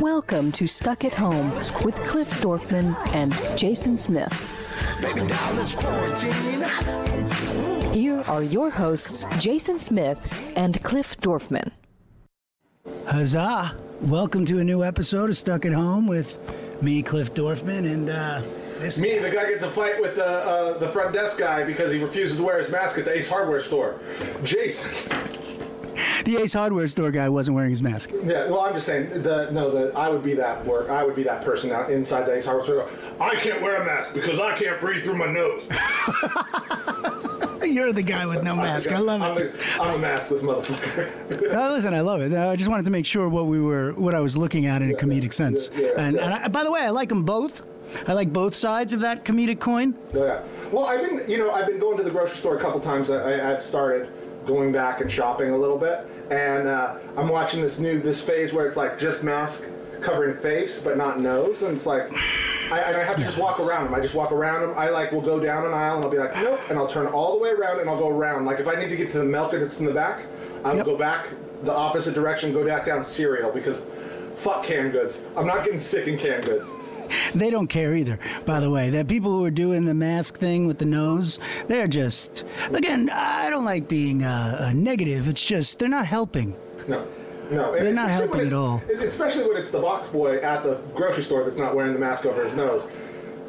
Welcome to Stuck at Home with Cliff Dorfman and Jason Smith. Here are your hosts, Jason Smith and Cliff Dorfman. Huzzah! Welcome to a new episode of Stuck at Home with me, Cliff Dorfman, and uh, this Me, the guy gets a fight with uh, uh, the front desk guy because he refuses to wear his mask at the Ace Hardware store. Jason. The Ace Hardware store guy wasn't wearing his mask. Yeah, well, I'm just saying. The no, the I would be that work. I would be that person out inside the Ace Hardware store. I can't wear a mask because I can't breathe through my nose. You're the guy with no mask. I love I'm it. A, I'm a maskless motherfucker. Oh, listen, I love it. Uh, I just wanted to make sure what we were, what I was looking at in a comedic sense. yeah, yeah, and, yeah. and I, by the way, I like them both. I like both sides of that comedic coin. Yeah. Well, I've been, you know, I've been going to the grocery store a couple times. I, I- I've started going back and shopping a little bit, and uh, I'm watching this new this phase where it's like just mask covering face but not nose, and it's like. I, and I have to just walk around them. I just walk around them. I like will go down an aisle and I'll be like, nope, and I'll turn all the way around and I'll go around. Like if I need to get to the milk that's in the back, I'll Yep. go back the opposite direction, go back down cereal because fuck canned goods. I'm not getting sick in canned goods. They don't care either, by the way. The people who are doing the mask thing with the nose, they're just, again, I don't like being uh, uh, negative. It's just, they're not helping. No. No, and They're not helping at all. Especially when it's the box boy at the grocery store that's not wearing the mask over his nose.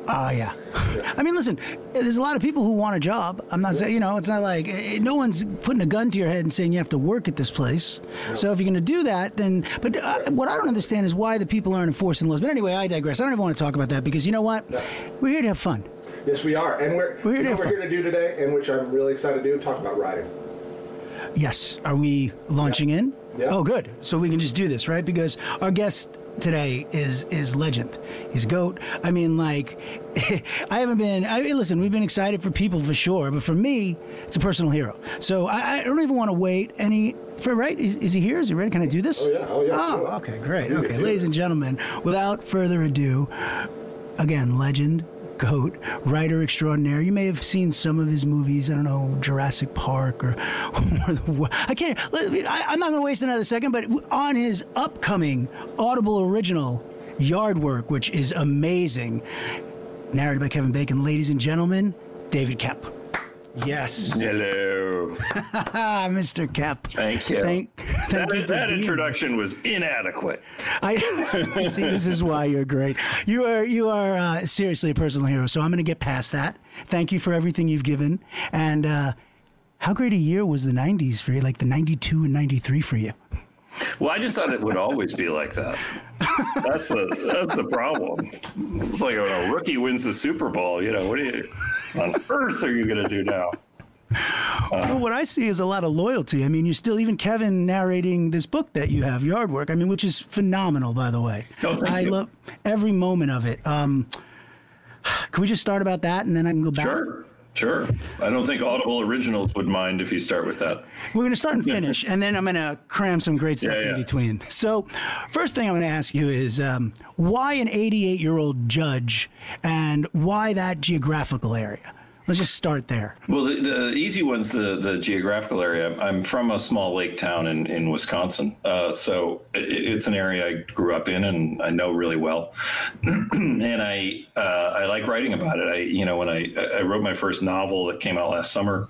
Oh, yeah. I mean, listen, there's a lot of people who want a job. I'm not saying, you know, it's not like eh, no one's putting a gun to your head and saying you have to work at this place. So if you're going to do that, then, but uh, what I don't understand is why the people aren't enforcing laws. But anyway, I digress. I don't even want to talk about that because you know what? We're here to have fun. Yes, we are, and we're We're here to what we're here to do today, and which I'm really excited to do. Talk about riding. Yes. Are we launching in? Yeah. Oh, good. So we can just do this, right? Because our guest today is is legend. He's goat. I mean, like, I haven't been. I mean, listen, we've been excited for people for sure, but for me, it's a personal hero. So I, I don't even want to wait any. For right? Is, is he here? Is he ready? Can I do this? Oh, yeah. Oh, yeah. Oh, okay, great. Okay, ladies and gentlemen, without further ado, again, legend, goat, writer extraordinaire. You may have seen some of his movies. I don't know, Jurassic Park or, or I can't. I, I'm not going to waste another second. But on his upcoming Audible original, Yard Work, which is amazing, narrated by Kevin Bacon. Ladies and gentlemen, David Koepp. Yes, Hello. Mr. Koepp. Thank you. Thank, thank that you that being here. introduction was inadequate. I see. This is why you're great. You are you are uh, seriously a personal hero. So I'm going to get past that. Thank you for everything you've given. And uh, how great a year was the '90s for you? Like the '92 and '93 for you. Well, I just thought it would always be like that. That's the that's the problem. It's like when a rookie wins the Super Bowl. You know, what do you on earth are you going to do now? Well, what I see is a lot of loyalty. I mean, you're still even Kevin narrating this book that you have, Yard Work. I mean, which is phenomenal, by the way. I you. love every moment of it. Um, can we just start about that, and then I can go back? Sure, sure. I don't think Audible Originals would mind if you start with that. We're going to start and finish, and then I'm going to cram some great stuff Yeah, in between. So, first thing I'm going to ask you is um, why an 88 year old judge and why that geographical area? Let's just start there. Well, the, the easy one's the, the geographical area. I'm from a small lake town in, in Wisconsin. Uh, so it, it's an area I grew up in and I know really well. and I, uh, I like writing about it. I, you know, when I, I wrote my first novel that came out last summer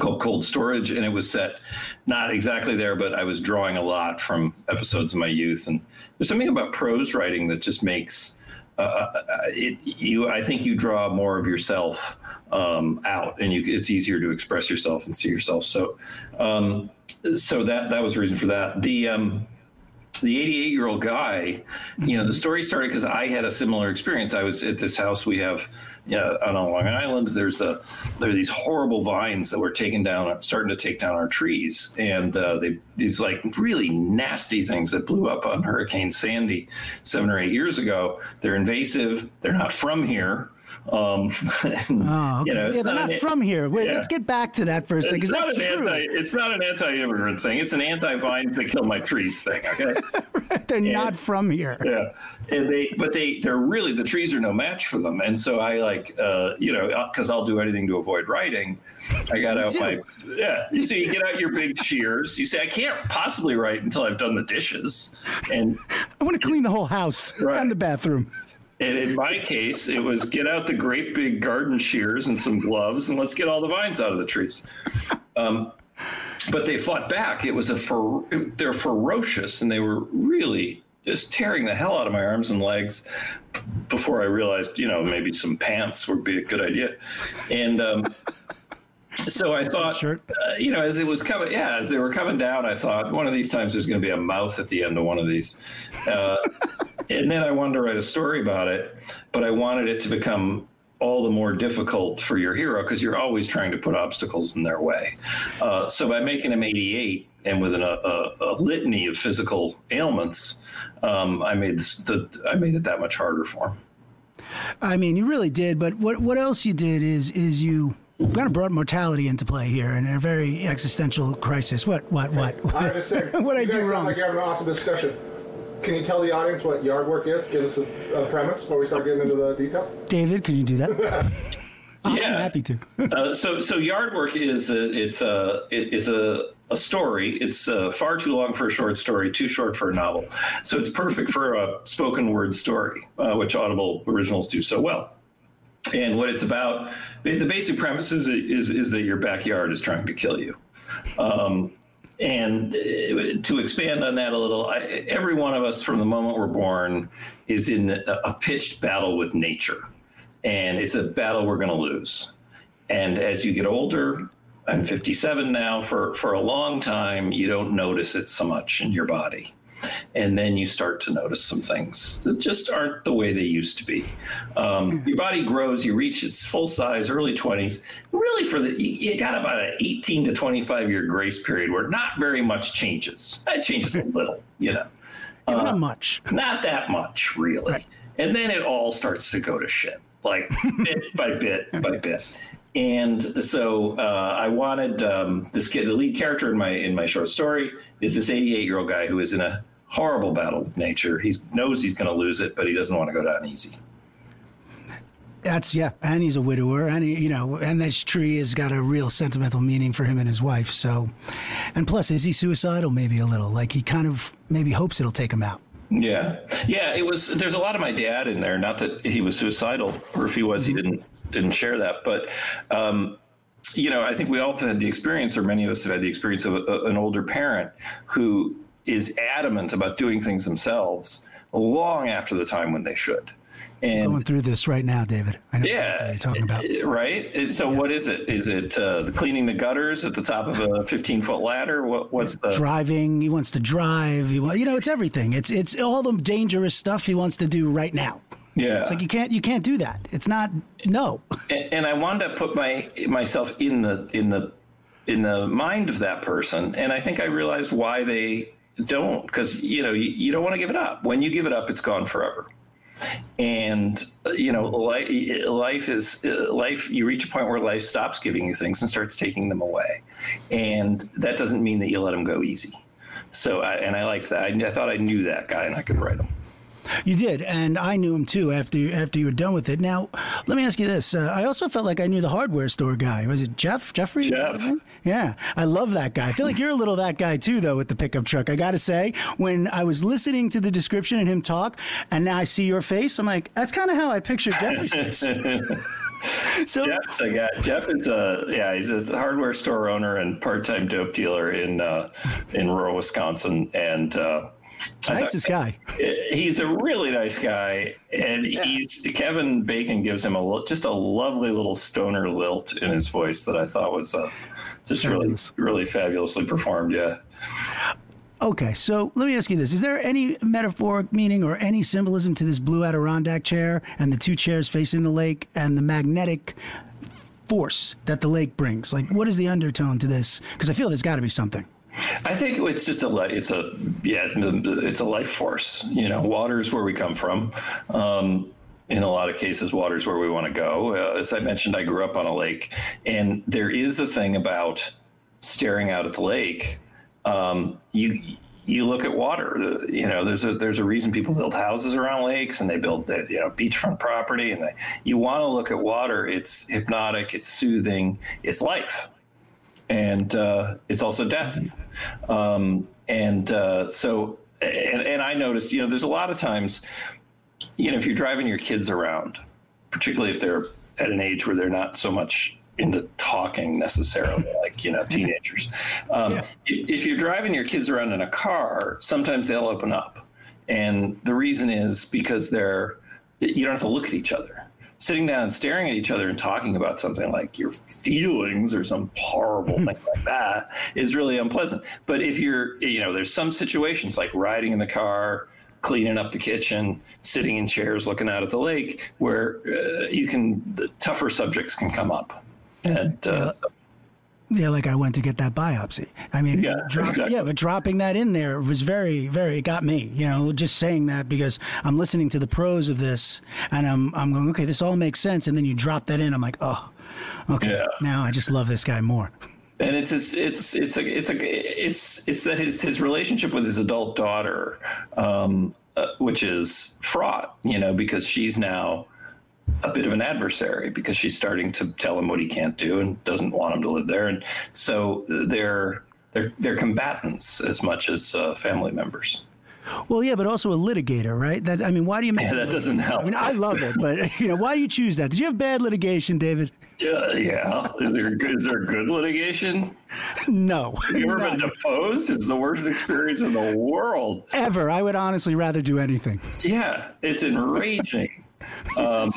called Cold Storage, and it was set not exactly there, but I was drawing a lot from episodes of my youth. And there's something about prose writing that just makes uh, it you. I think you draw more of yourself um, out, and you, it's easier to express yourself and see yourself. So, um, so that that was the reason for that. The um, the 88 year old guy, you know, the story started because I had a similar experience. I was at this house we have, you know, on Long Island. There's a there are these horrible vines that were taken down, starting to take down our trees, and uh, they these like really nasty things that blew up on Hurricane Sandy seven or eight years ago. They're invasive. They're not from here. Um, Oh, okay. you know, yeah, they're not an- from here. Wait, yeah. let's get back to that for a second, It's not, an true. anti, it's not an anti-immigrant thing. It's an anti-vines that kill my trees thing. Okay. they're not from here. yeah, and they, but they, they're really the trees are no match for them. And so I like, uh, you know, because I'll do anything to avoid writing. I got out my, yeah. You see, you get out your big shears. You say, I can't possibly write until I've done the dishes, and I want to clean the whole house Right. and the bathroom. And in my case, it was get out the great big garden shears and some gloves, and let's get all the vines out of the trees. Um, but they fought back. It was a fer- they're ferocious, and they were really just tearing the hell out of my arms and legs. Before I realized, you know, maybe some pants would be a good idea, and. Um, so I thought, uh, you know, as it was coming, yeah, as they were coming down, I thought one of these times there's going to be a mouth at the end of one of these. Uh, and then I wanted to write a story about it, but I wanted it to become all the more difficult for your hero because you're always trying to put obstacles in their way. Uh, so by making him 88 and with an, a, a, a litany of physical ailments, um, I made this, the, I made it that much harder for him. I mean, you really did. But what what else you did is is you kind of brought mortality into play here in a very existential crisis. What what what? I was just saying, What I you do wrong? sound like you're having an awesome discussion. Can you tell the audience what yard work is? Give us a, a premise before we start getting into the details. David, can you do that? I'm Yeah. happy to. Uh, so so yard work is a, it's a it, it's a a story. It's uh, far too long for a short story, too short for a novel. So it's perfect for a spoken word story, uh, which Audible originals do so well. And what it's about, the the basic premise is, is is that your backyard is trying to kill you. Um, and uh, to expand on that a little, I, every one of us from the moment we're born is in a, a pitched battle with nature. And it's a battle we're going to lose. And as you get older, I'm 57 now, for, for a long time, you don't notice it so much in your body. And then you start to notice some things that just aren't the way they used to be. Um, your body grows, you reach its full size, early 20s. Really, for the you got about an 18 to 25 year grace period where not very much changes. It changes a little, you know Uh, not much. not that much really and then it all starts to go to shit like bit by bit by bit and so uh, i wanted um, this kid the lead character in my in my short story is this 88 year old guy who is in a horrible battle with nature he knows he's going to lose it but he doesn't want to go down easy That's yeah, and he's a widower, and he, you know, and this tree has got a real sentimental meaning for him and his wife. So, and plus, is he suicidal? Maybe a little. Like he kind of maybe hopes it'll take him out. Yeah, yeah. It was. There's a lot of my dad in there. Not that he was suicidal, or if he was, he didn't didn't share that. But um, you know, I think we all have had the experience, or many of us have had the experience of a, an older parent who is adamant about doing things themselves long after the time when they should. And Going through this right now, David. I know yeah, what you're talking about. right. So what is it? Is it uh, the cleaning the gutters at the top of a 15 foot ladder? What, what's the Driving, he wants to drive. He, wa- you know, it's everything. It's it's all the dangerous stuff he wants to do right now. yeah? It's like you can't you can't do that. It's not no. and, and I wanted to put my myself in the in the in the mind of that person, and I think I realized why they don't, because you know you, you don't want to give it up. When you give it up, it's gone forever. And you know, life, life is life. You reach a point where life stops giving you things and starts taking them away, and that doesn't mean that you let them go easy. So, I, and I like that. I, I thought I knew that guy, and I could write him. You did, and I knew him too after after you were done with it. Now, let me ask you this: uh, I also felt like I knew the hardware store guy. Was it Jeff? Jeffrey? Jeff. Yeah, I love that guy. I feel like you're a little that guy too, though, with the pickup truck. I got to say, when I was listening to the description and him talk, and now I see your face, I'm like, that's kind of how I pictured Jeffrey's face. so Jeff's a guy. Jeff is a yeah. He's a hardware store owner and part-time dope dealer in uh, in rural Wisconsin, and uh, nicest guy. He's a really nice guy, and he's Kevin Bacon gives him a just a lovely little stoner lilt in his voice that I thought was uh, just Fabulous. really really fabulously performed. Yeah. Okay, so let me ask you this: Is there any metaphoric meaning or any symbolism to this blue Adirondack chair and the two chairs facing the lake and the magnetic force that the lake brings? Like, what is the undertone to this? Because I feel there's got to be something. I think it's just a it's a yeah it's a life force. You know, water is where we come from. Um, in a lot of cases, water is where we want to go. Uh, as I mentioned, I grew up on a lake, and there is a thing about staring out at the lake. Um, you you look at water. You know, there's a there's a reason people build houses around lakes and they build you know beachfront property, and they, you want to look at water. It's hypnotic. It's soothing. It's life, and uh, it's also death. Um, and uh, so, and, and I noticed, you know, there's a lot of times, you know, if you're driving your kids around, particularly if they're at an age where they're not so much into talking necessarily, like you know teenagers. Um, yeah. if, if, you're driving your kids around in a car, sometimes they'll open up, and the reason is because they're you don't have to look at each other. Sitting down and staring at each other and talking about something like your feelings or some horrible thing like that is really unpleasant. But if you're, you know, there's some situations like riding in the car, cleaning up the kitchen, sitting in chairs, looking out at the lake, where uh, you can the tougher subjects can come up. And uh. So. Yeah, like I went to get that biopsy. I mean, yeah, drop, exactly. yeah, but dropping that in there was very, very. It got me. You know, just saying that because I'm listening to the prose of this, and I'm I'm going, okay, this all makes sense. And then you drop that in, I'm like, oh, okay, yeah. now I just love this guy more. And it's it's it's it's a it's a it's it's that his his relationship with his adult daughter, um, uh, which is fraught, you know, because she's now a bit of an adversary because she's starting to tell him what he can't do and doesn't want him to live there, and so they're they're they're combatants as much as uh, family members. Well, yeah, but also a litigator, right? That I mean, why do you? Make yeah, that doesn't help. I mean, I love it, but you know, why do you choose that? Did you have bad litigation, David? Uh, yeah. Is there is there good litigation? No. Have you ever been deposed? It's the worst experience in the world. Ever. I would honestly rather do anything. Yeah, it's enraging. Um,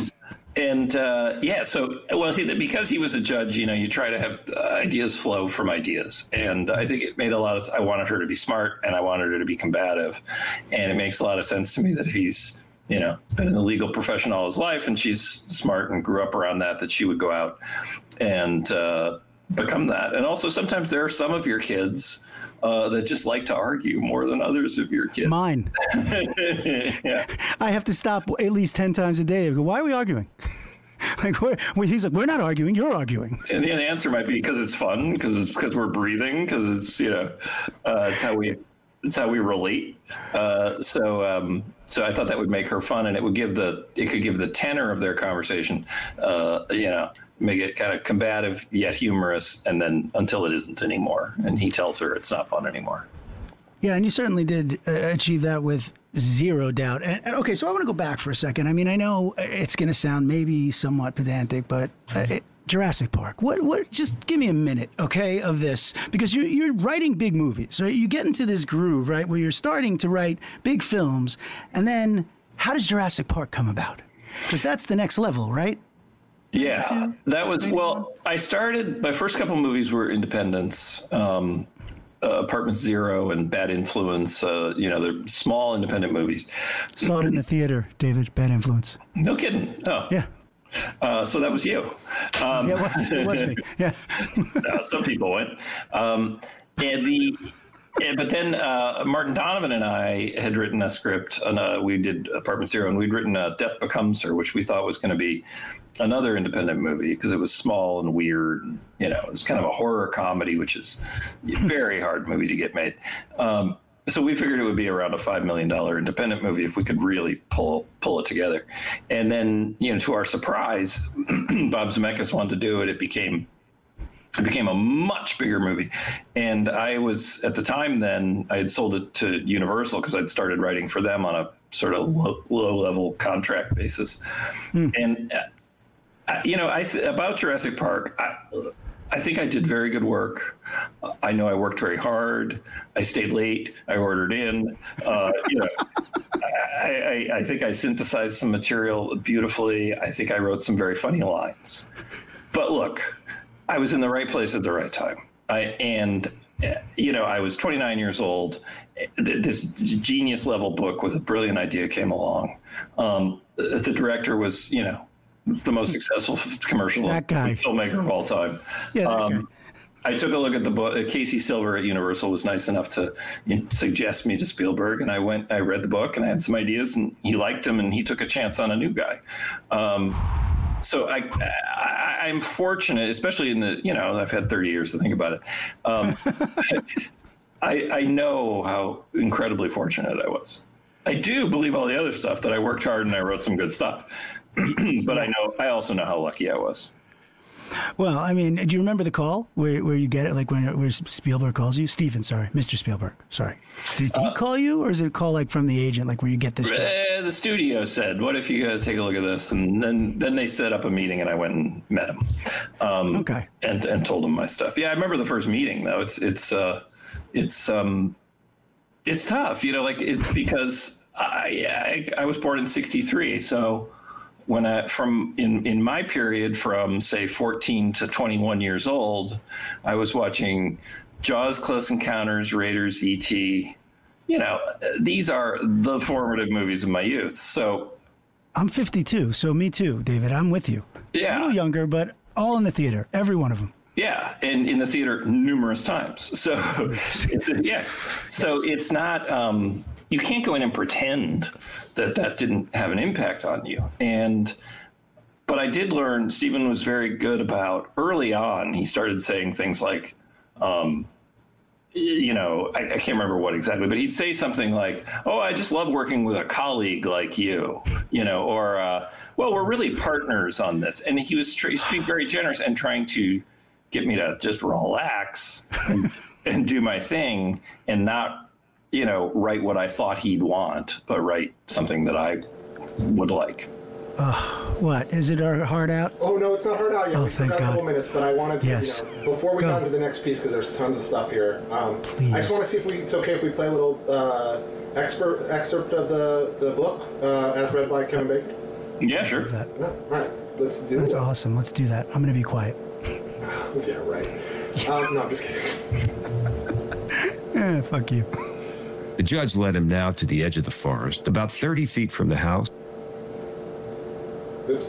and uh, yeah, so well, he, because he was a judge, you know, you try to have ideas flow from ideas, and I think it made a lot of. I wanted her to be smart, and I wanted her to be combative, and it makes a lot of sense to me that if he's you know been in the legal profession all his life, and she's smart and grew up around that, that she would go out and uh, become that. And also, sometimes there are some of your kids uh, that just like to argue more than others of your kids. Mine. yeah. I have to stop at least 10 times a day. Go, Why are we arguing? like well, he's like we're not arguing you're arguing and the answer might be because it's fun because it's because we're breathing because it's you know uh, it's how we it's how we relate uh, so um, so I thought that would make her fun and it would give the it could give the tenor of their conversation uh, you know make it kind of combative yet humorous, and then until it isn't anymore. And he tells her it's not fun anymore. Yeah, and you certainly did uh, achieve that with zero doubt. And, and, okay, so I want to go back for a second. I mean, I know it's going to sound maybe somewhat pedantic, but uh, it, Jurassic Park. What? What? Just give me a minute, okay, of this because you're you're writing big movies, right? You get into this groove, right, where you're starting to write big films, and then how does Jurassic Park come about? Because that's the next level, right? Yeah, that was well. I started my first couple movies were Independence, um, uh, Apartment Zero, and Bad Influence. Uh, you know, they're small independent movies. Saw it in the theater, David. Bad Influence. No kidding. Oh, yeah. Uh, so that was you. Um, yeah, it was, it was me. Yeah. Uh, some people went. Um, and the yeah, but then uh, Martin Donovan and I had written a script, and uh, we did Apartment Zero, and we'd written uh, Death Becomes Her, which we thought was going to be another independent movie because it was small and weird. And, you know, it was kind of a horror comedy, which is a very hard movie to get made. Um, so we figured it would be around a five million dollar independent movie if we could really pull pull it together. And then, you know, to our surprise, Bob Zemeckis wanted to do it. It became it became a much bigger movie. And I was at the time then I had sold it to Universal because I'd started writing for them on a sort of low, low level contract basis. Hmm. And uh, you know, I th- about Jurassic Park, I, I think I did very good work. I know I worked very hard. I stayed late. I ordered in. Uh, you know, I, I, I think I synthesized some material beautifully. I think I wrote some very funny lines. But look, I was in the right place at the right time. I and you know I was 29 years old. This genius level book with a brilliant idea came along. Um, the director was you know the most successful commercial filmmaker of all time. Yeah, um, I took a look at the book. Uh, Casey Silver at Universal was nice enough to suggest me to Spielberg, and I went. I read the book, and I had some ideas, and he liked him, and he took a chance on a new guy. Um, so I, I, am fortunate, especially in the you know I've had 30 years to think about it. Um, I, I know how incredibly fortunate I was. I do believe all the other stuff that I worked hard and I wrote some good stuff, but I know I also know how lucky I was. Well, I mean, do you remember the call where, where you get it, like when where Spielberg calls you? Steven, sorry, Mr. Spielberg, sorry. Did, did uh, he call you, or is it a call like from the agent, like where you get this? Uh, the studio said, "What if you got take a look at this?" And then then they set up a meeting, and I went and met him. Um, okay. And and told him my stuff. Yeah, I remember the first meeting though. It's it's uh, it's um, it's tough, you know, like it because I I, I was born in '63, so when I from in in my period from say 14 to 21 years old, I was watching Jaws, Close Encounters, Raiders, E.T. You know, these are the formative movies of my youth. So I'm 52, so me too, David. I'm with you. Yeah, a little younger, but all in the theater, every one of them. Yeah, and in the theater numerous times. So yeah, so yes. it's not. Um, you can't go in and pretend that that didn't have an impact on you. And but I did learn Steven was very good about early on. He started saying things like, um, you know, I, I, can't remember what exactly, but he'd say something like, "Oh, I just love working with a colleague like you," you know, or uh, "Well, we're really partners on this." And he was being very generous and trying to get me to just relax and, and do my thing and not you know, write what I thought he'd want, but write something that I would like. Uh, what is it? Our hard out? Oh no, it's not hard out yet. Oh, we still got God. a couple minutes, but I wanted to, yes. you know, before we Go. got into the next piece, because there's tons of stuff here. Um, Please. I just want to see if we, it's okay if we play a little uh, expert excerpt of the the book uh, as read by Kevin Bacon. Yeah, sure. Yeah, all right, let's do That's it. awesome. Let's do that. I'm going to be quiet. yeah, right. Um, no, I'm just kidding. yeah, fuck you. The judge led him now to the edge of the forest, about 30 feet from the house. Oops.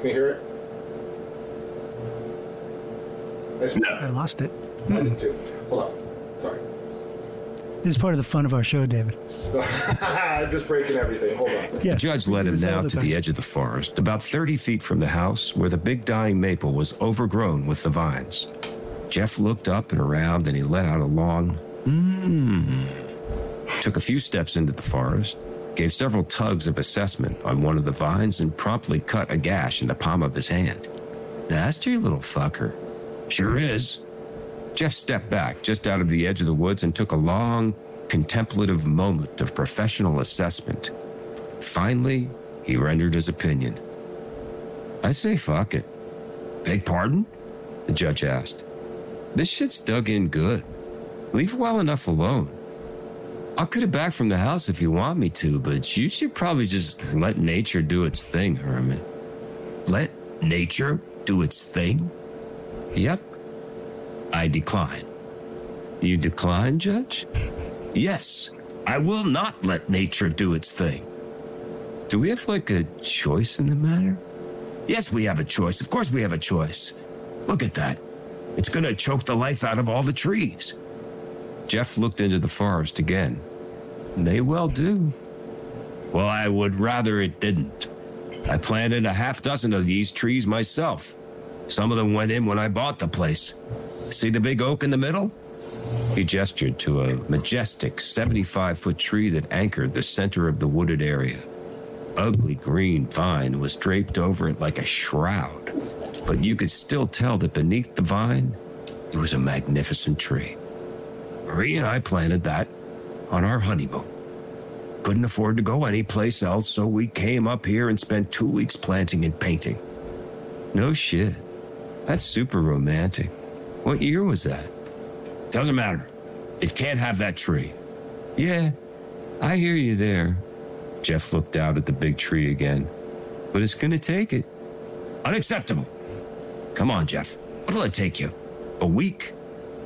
Can you hear it? I, no. I lost it. I did too. Hold on. Sorry. This is part of the fun of our show, David. I'm just breaking everything. Hold on. Yeah, the judge led him now the to the edge of the forest, about 30 feet from the house, where the big dying maple was overgrown with the vines. Jeff looked up and around and he let out a long, mmm took a few steps into the forest, gave several tugs of assessment on one of the vines, and promptly cut a gash in the palm of his hand. Nasty little fucker. Sure is. Jeff stepped back just out of the edge of the woods and took a long, contemplative moment of professional assessment. Finally, he rendered his opinion. I say fuck it. Beg pardon? The judge asked. This shit's dug in good. Leave well enough alone. I'll cut it back from the house if you want me to, but you should probably just let nature do its thing, Herman. Let nature do its thing? Yep. I decline. You decline, Judge? Yes. I will not let nature do its thing. Do we have like a choice in the matter? Yes, we have a choice. Of course, we have a choice. Look at that. It's gonna choke the life out of all the trees. Jeff looked into the forest again. May well do. Well, I would rather it didn't. I planted a half dozen of these trees myself. Some of them went in when I bought the place. See the big oak in the middle? He gestured to a majestic 75 foot tree that anchored the center of the wooded area. Ugly green vine was draped over it like a shroud, but you could still tell that beneath the vine, it was a magnificent tree. Marie and I planted that on our honeymoon. Couldn't afford to go anyplace else, so we came up here and spent two weeks planting and painting. No shit. That's super romantic. What year was that? Doesn't matter. It can't have that tree. Yeah, I hear you there. Jeff looked out at the big tree again. But it's gonna take it. Unacceptable. Come on, Jeff. What'll it take you? A week?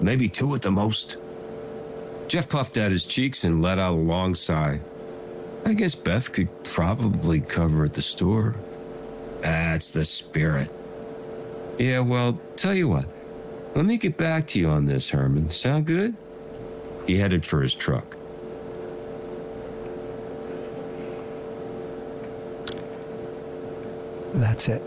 Maybe two at the most? Jeff puffed out his cheeks and let out a long sigh. I guess Beth could probably cover at the store. That's the spirit. Yeah, well, tell you what. Let me get back to you on this, Herman. Sound good? He headed for his truck. That's it.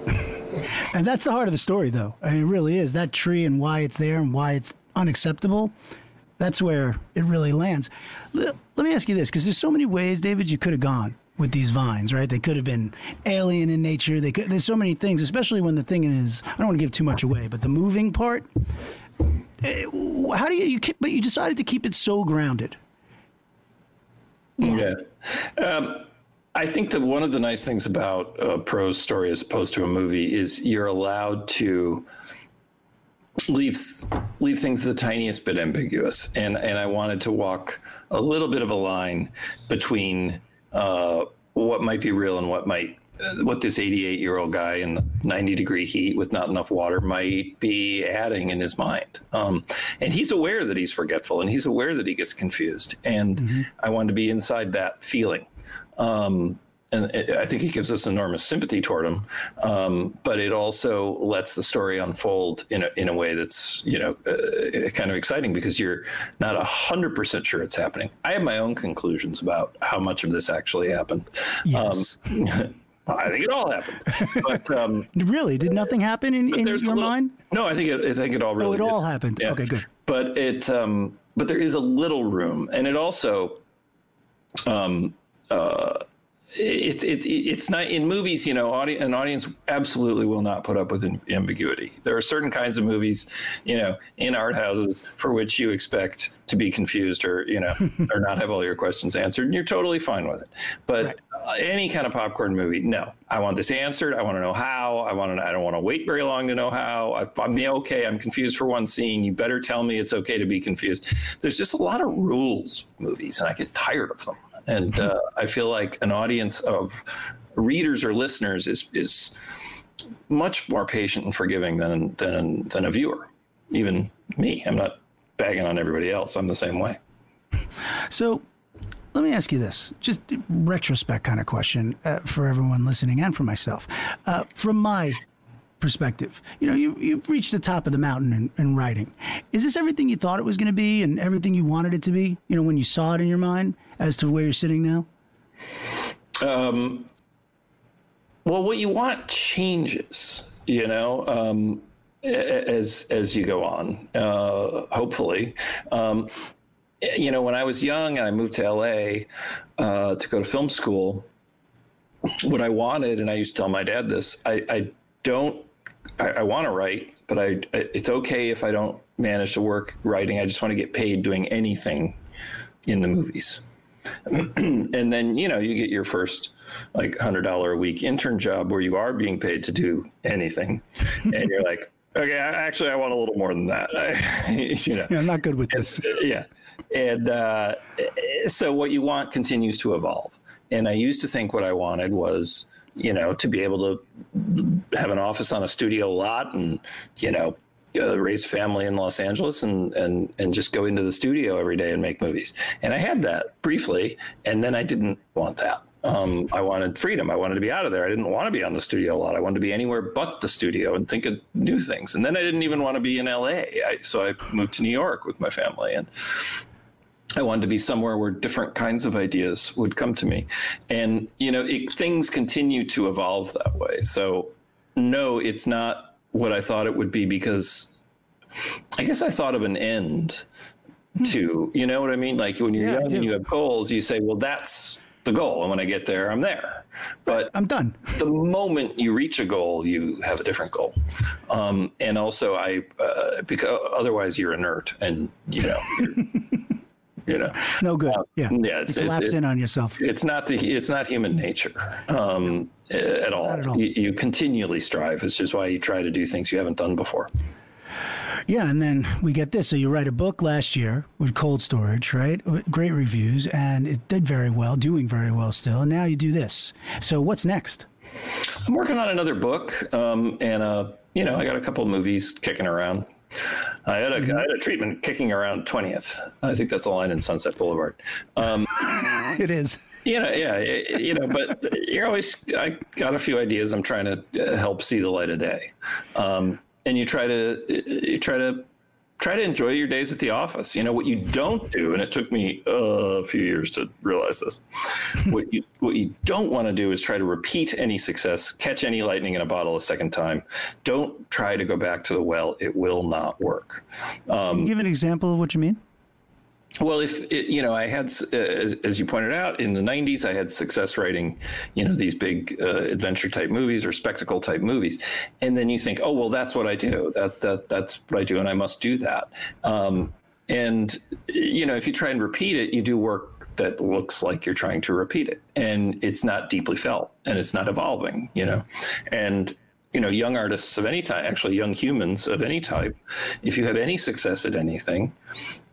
and that's the heart of the story, though. I mean, it really is. That tree and why it's there and why it's unacceptable, that's where it really lands. Let, let me ask you this because there's so many ways, David, you could have gone with these vines, right? They could have been alien in nature. They could, there's so many things, especially when the thing is, I don't want to give too much away, but the moving part, eh, how do you, you keep, but you decided to keep it so grounded. Yeah. Um, I think that one of the nice things about a prose story as opposed to a movie is you're allowed to leave leave things the tiniest bit ambiguous, and and I wanted to walk a little bit of a line between uh, what might be real and what might uh, what this 88 year old guy in the 90 degree heat with not enough water might be adding in his mind. Um, and he's aware that he's forgetful and he's aware that he gets confused. And mm-hmm. I wanted to be inside that feeling. Um, and it, I think it gives us enormous sympathy toward him, um, but it also lets the story unfold in a, in a way that's you know uh, kind of exciting because you're not hundred percent sure it's happening. I have my own conclusions about how much of this actually happened. Yes. Um, I think it all happened. But um, really, did nothing happen in, in your little, mind? No, I think it. I think it all really. Oh, it did. all happened. Yeah. Okay, good. But it. Um, but there is a little room, and it also. Um, uh, it's it, it's not in movies you know audi- an audience absolutely will not put up with ambiguity. There are certain kinds of movies you know in art houses for which you expect to be confused or you know or not have all your questions answered and you're totally fine with it. But right. uh, any kind of popcorn movie no. I want this answered. I want to know how. I want to i don't want to wait very long to know how. I, i'm okay i'm confused for one scene. You better tell me it's okay to be confused. There's just a lot of rules movies and i get tired of them and uh, I feel like an audience of readers or listeners is is much more patient and forgiving than than than a viewer. Even me, I'm not bagging on everybody else. I'm the same way. So, let me ask you this, just retrospect kind of question uh, for everyone listening and for myself. Uh, from my perspective, you know, you you've reached the top of the mountain in, in writing. Is this everything you thought it was going to be and everything you wanted it to be? You know, when you saw it in your mind as to where you're sitting now. Um, well, what you want changes. You know. Um, as as you go on, uh, hopefully. Um, you know, when I was young and I moved to LA uh, to go to film school, what I wanted, and I used to tell my dad this, I, I don't I, I want to write, but I, it's okay if I don't manage to work writing. I just want to get paid doing anything in the movies. and then you know you get your first like hundred dollar a week intern job where you are being paid to do anything, and you're like, okay, actually I want a little more than that. you know, yeah, I'm not good with this. yeah, and uh, so what you want continues to evolve. And I used to think what I wanted was you know, to be able to have an office on a studio lot and, you know, uh, raise family in Los Angeles and, and, and just go into the studio every day and make movies. And I had that briefly, and then I didn't want that. Um, I wanted freedom. I wanted to be out of there. I didn't want to be on the studio a lot. I wanted to be anywhere but the studio and think of new things. And then I didn't even want to be in LA. I, so I moved to New York with my family. And I wanted to be somewhere where different kinds of ideas would come to me. And, you know, it, things continue to evolve that way. So, no, it's not what I thought it would be because I guess I thought of an end hmm. to, you know what I mean? Like when you're yeah, young and you have goals, you say, well, that's the goal. And when I get there, I'm there. But I'm done. the moment you reach a goal, you have a different goal. Um, and also, I, uh, because otherwise you're inert and, you know, you know? No good. Uh, yeah. yeah it's, you collapse it, in on yourself. it's not the it's not human nature um, at all, Not at all. You, you, continually strive it's just why you try to do things you haven't done before. Yeah and then we get this. So you write a book last year with cold storage right? Great reviews and it did very well doing very well still. And now you do this. So what's next? I'm working on another book um, and uh, you know i got a couple movies kicking around I had, a, mm-hmm. I had a treatment kicking around 20th. I think that's a line in Sunset Boulevard. Um, it is. You know, yeah, you know, but you're always, I got a few ideas I'm trying to uh, help see the light of day. Um, and you try to, you try to try to enjoy your days at the office. You know what you don't do, and it took me uh, a few years to realize this. what you what you don't want to do is try to repeat any success, catch any lightning in a bottle a second time. Don't try to go back to the well; it will not work. Um, give an example of what you mean. Well, if it, you know, I had, uh, as, as, you pointed out, in the '90s, I had success writing, you know, these big uh, adventure type movies or spectacle type movies, and then you think, oh, well, that's what I do. That that that's what I do, and I must do that. Um, and you know, if you try and repeat it, you do work that looks like you're trying to repeat it, and it's not deeply felt, and it's not evolving. You know, and you know, young artists of any type, actually young humans of any type, if you have any success at anything,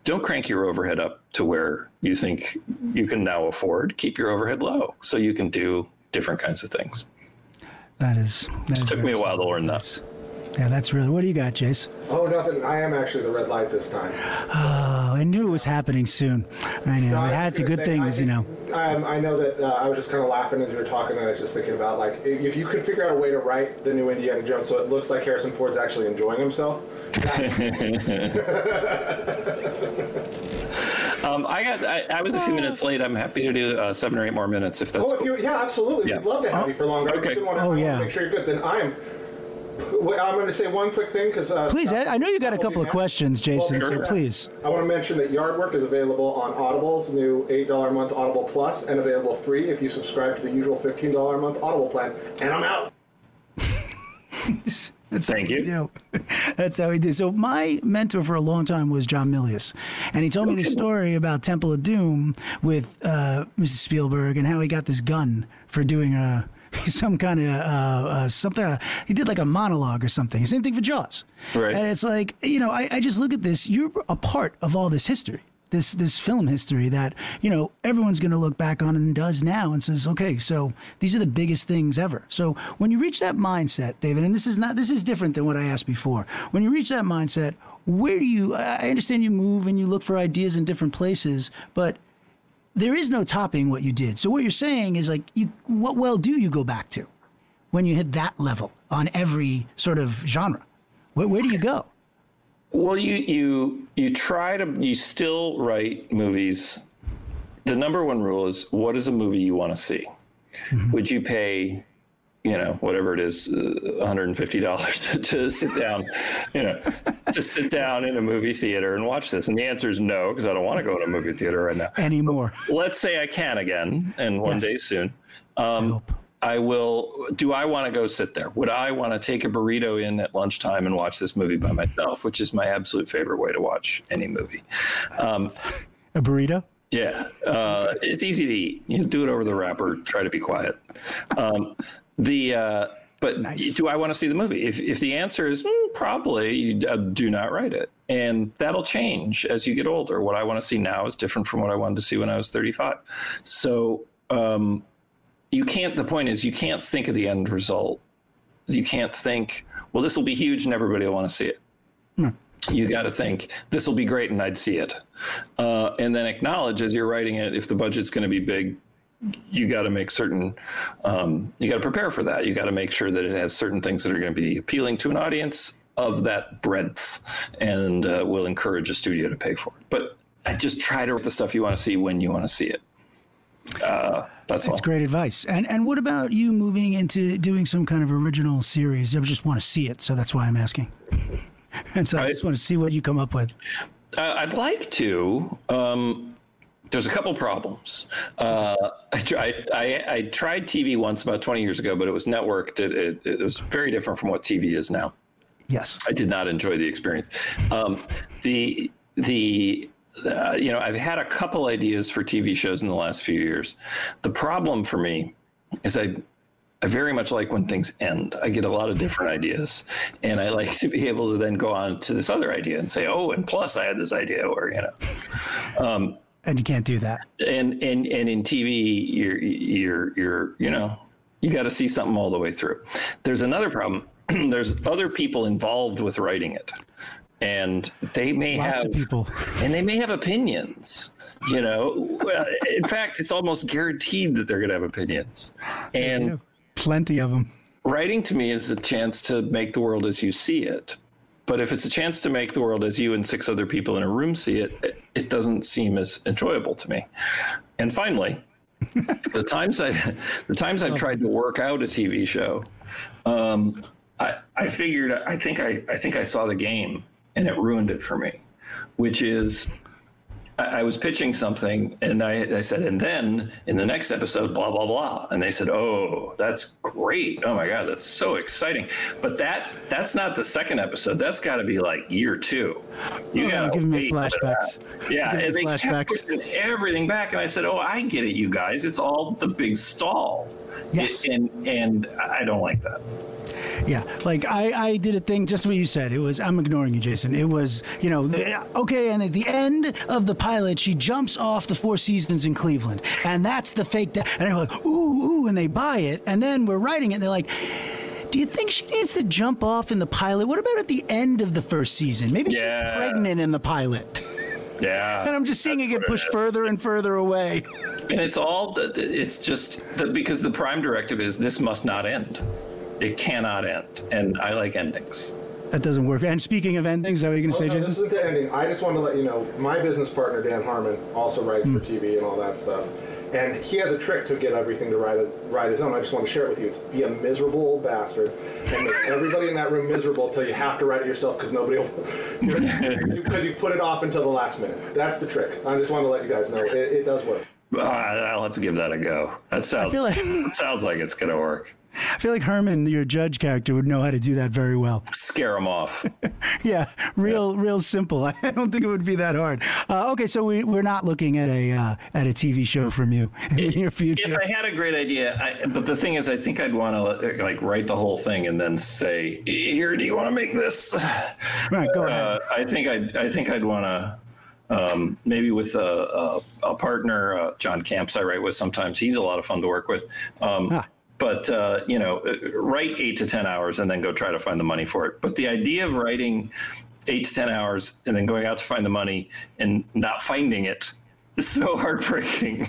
don't crank your overhead up to where you think you can now afford. Keep your overhead low so you can do different kinds of things. That is. That is took me a while to learn that. Yeah, that's really. What do you got, Jace? Oh, nothing. I am actually the red light this time. Oh, I knew it was happening soon. I know. No, it had to good say, things, think, you know. Um, I know that uh, I was just kind of laughing as you were talking, and I was just thinking about like if you could figure out a way to write the new Indiana Jones so it looks like Harrison Ford's actually enjoying himself. Um, I got. I, I, was a few minutes late. I'm happy to do uh, seven or eight more minutes if that's. Oh, if you, yeah, absolutely. Yeah. We'd love to have oh, you for longer. Okay. To, oh, yeah. Make sure you're good. Then I'm. I'm going to say one quick thing because. Uh, please, I, I, know you got a couple of questions, Jason. Well, sure. so please. I want to mention that Yardwork is available on Audible's new $8 a month Audible Plus and available free if you subscribe to the usual $15 a month Audible plan. And I'm out. That's Thank you. Do. That's how he did. So my mentor for a long time was John Milius, and he told me the story about Temple of Doom with uh, Mrs. Spielberg and how he got this gun for doing a some kind of uh, uh, something. Uh, he did like a monologue or something. Same thing for Jaws. Right. And it's like you know, I, I just look at this. You're a part of all this history this this film history that you know everyone's going to look back on and does now and says okay so these are the biggest things ever so when you reach that mindset david and this is not this is different than what i asked before when you reach that mindset where do you i understand you move and you look for ideas in different places but there is no topping what you did so what you're saying is like you what well do you go back to when you hit that level on every sort of genre where, where do you go well, you you you try to you still write movies. The number one rule is what is a movie you want to see? Mm-hmm. Would you pay, you know, whatever it is, uh, $150 to sit down, you know, to sit down in a movie theater and watch this? And the answer is no, because I don't want to go to a movie theater right now anymore. But let's say I can again, and one yes. day soon. Um, I will. Do I want to go sit there? Would I want to take a burrito in at lunchtime and watch this movie by myself, which is my absolute favorite way to watch any movie? Um, a burrito? Yeah, uh, it's easy to eat. You do it over the wrapper. Try to be quiet. Um, the uh, but nice. do I want to see the movie? If if the answer is mm, probably, you, uh, do not write it, and that'll change as you get older. What I want to see now is different from what I wanted to see when I was thirty five. So. Um, you can't the point is you can't think of the end result you can't think well this will be huge and everybody will want to see it no. you got to think this will be great and i'd see it uh, and then acknowledge as you're writing it if the budget's going to be big you got to make certain um, you got to prepare for that you got to make sure that it has certain things that are going to be appealing to an audience of that breadth and uh, will encourage a studio to pay for it but I just try to write the stuff you want to see when you want to see it uh, that's, that's great advice. And and what about you moving into doing some kind of original series? I just want to see it, so that's why I'm asking. and so I, I just want to see what you come up with. Uh, I'd like to. Um, there's a couple problems. Uh, I, I, I, tried TV once about 20 years ago, but it was networked. It, it, it, was very different from what TV is now. Yes, I did not enjoy the experience. Um, the the uh, you know, I've had a couple ideas for TV shows in the last few years. The problem for me is I I very much like when things end. I get a lot of different ideas, and I like to be able to then go on to this other idea and say, "Oh, and plus I had this idea," or you know. Um, and you can't do that. And and and in TV, you're you're you're you know you got to see something all the way through. There's another problem. There's other people involved with writing it. And they may Lots have people. and they may have opinions you know. In fact it's almost guaranteed that they're going to have opinions. And plenty of them writing to me is a chance to make the world as you see it But if it's a chance to make the world as you and six other people in a room see it, it, it doesn't seem as enjoyable to me. And finally, the times I the times I've tried to work out a TV show, um, I, I figured I think I, I think I saw the game and it ruined it for me, which is I, was pitching something and I, I said, and then in the next episode, blah, blah, blah. And they said, oh, that's great. Oh my God, that's so exciting. But that that's not the second episode. That's got to be like year two. You oh, got to give me flashbacks. Yeah, and they flashbacks. kept everything back. And I said, oh, I get it, you guys. It's all the big stall. Yes. and, and I don't like that. Yeah, like I, I did a thing just what you said. It was I'm ignoring you, Jason. It was you know okay, and at the end of the pilot, she jumps off the Four Seasons in Cleveland, and that's the fake. Da- and they're like ooh ooh, and they buy it, and then we're writing it. and They're like. Do you think she needs to jump off in the pilot? What about at the end of the first season? Maybe yeah. she's pregnant in the pilot. Yeah. and I'm just seeing it get pushed further and further away. And it's all, it's just because the prime directive is this must not end. It cannot end, and I like endings. That doesn't work. And speaking of endings, is that what you're going to oh, say, no, Jason? This is the ending. I just want to let you know my business partner, Dan Harmon, also writes mm. for TV and all that stuff. And he has a trick to get everything to write, a, write his own. I just want to share it with you. It's be a miserable old bastard and make everybody in that room miserable until you have to write it yourself because nobody will. Because you put it off until the last minute. That's the trick. I just want to let you guys know it, it does work. Uh, I'll have to give that a go. That sounds, like, sounds like it's going to work. I feel like Herman, your judge character, would know how to do that very well. Scare him off. yeah, real, yeah. real simple. I don't think it would be that hard. Uh, okay, so we, we're not looking at a uh, at a TV show from you in your future. If I had a great idea, I, but the thing is, I think I'd want to like write the whole thing and then say, "Here, do you want to make this?" Right, go ahead. Uh, I think I'd I think I'd want to. Um, maybe with a, a, a partner, uh, John Kamps, I write with sometimes. He's a lot of fun to work with. Um, ah but uh, you know write eight to ten hours and then go try to find the money for it. But the idea of writing eight to ten hours and then going out to find the money and not finding it is so heartbreaking.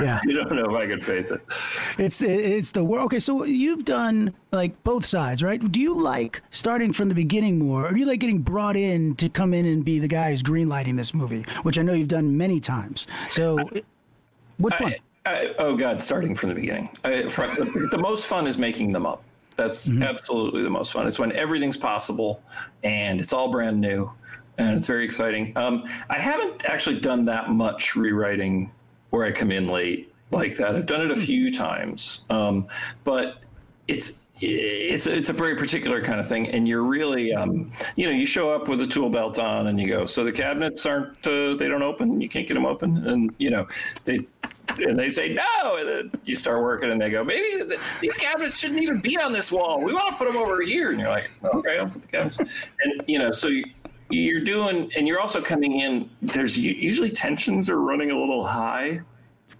Yeah. You don't know if i could face it. It's it's the work okay so you've done like both sides right? Do you like starting from the beginning more or do you like getting brought in to come in and be the guy who's greenlighting this movie which i know you've done many times? So I, which one? I, oh God, starting from the beginning. I, from, the, the, most fun is making them up. That's mm-hmm. absolutely the most fun. It's when everything's possible and it's all brand new and it's very exciting. Um, I haven't actually done that much rewriting where I come in late like that. I've done it a few times, um, but it's it's it's a very particular kind of thing, and you're really um, you know you show up with a tool belt on and you go. So the cabinets aren't uh, they don't open. You can't get them open, and you know they and they say no. And you start working and they go maybe these cabinets shouldn't even be on this wall. We want to put them over here. And you're like okay i'll put the cabinets and you know so you, you're doing and you're also coming in there's usually tensions are running a little high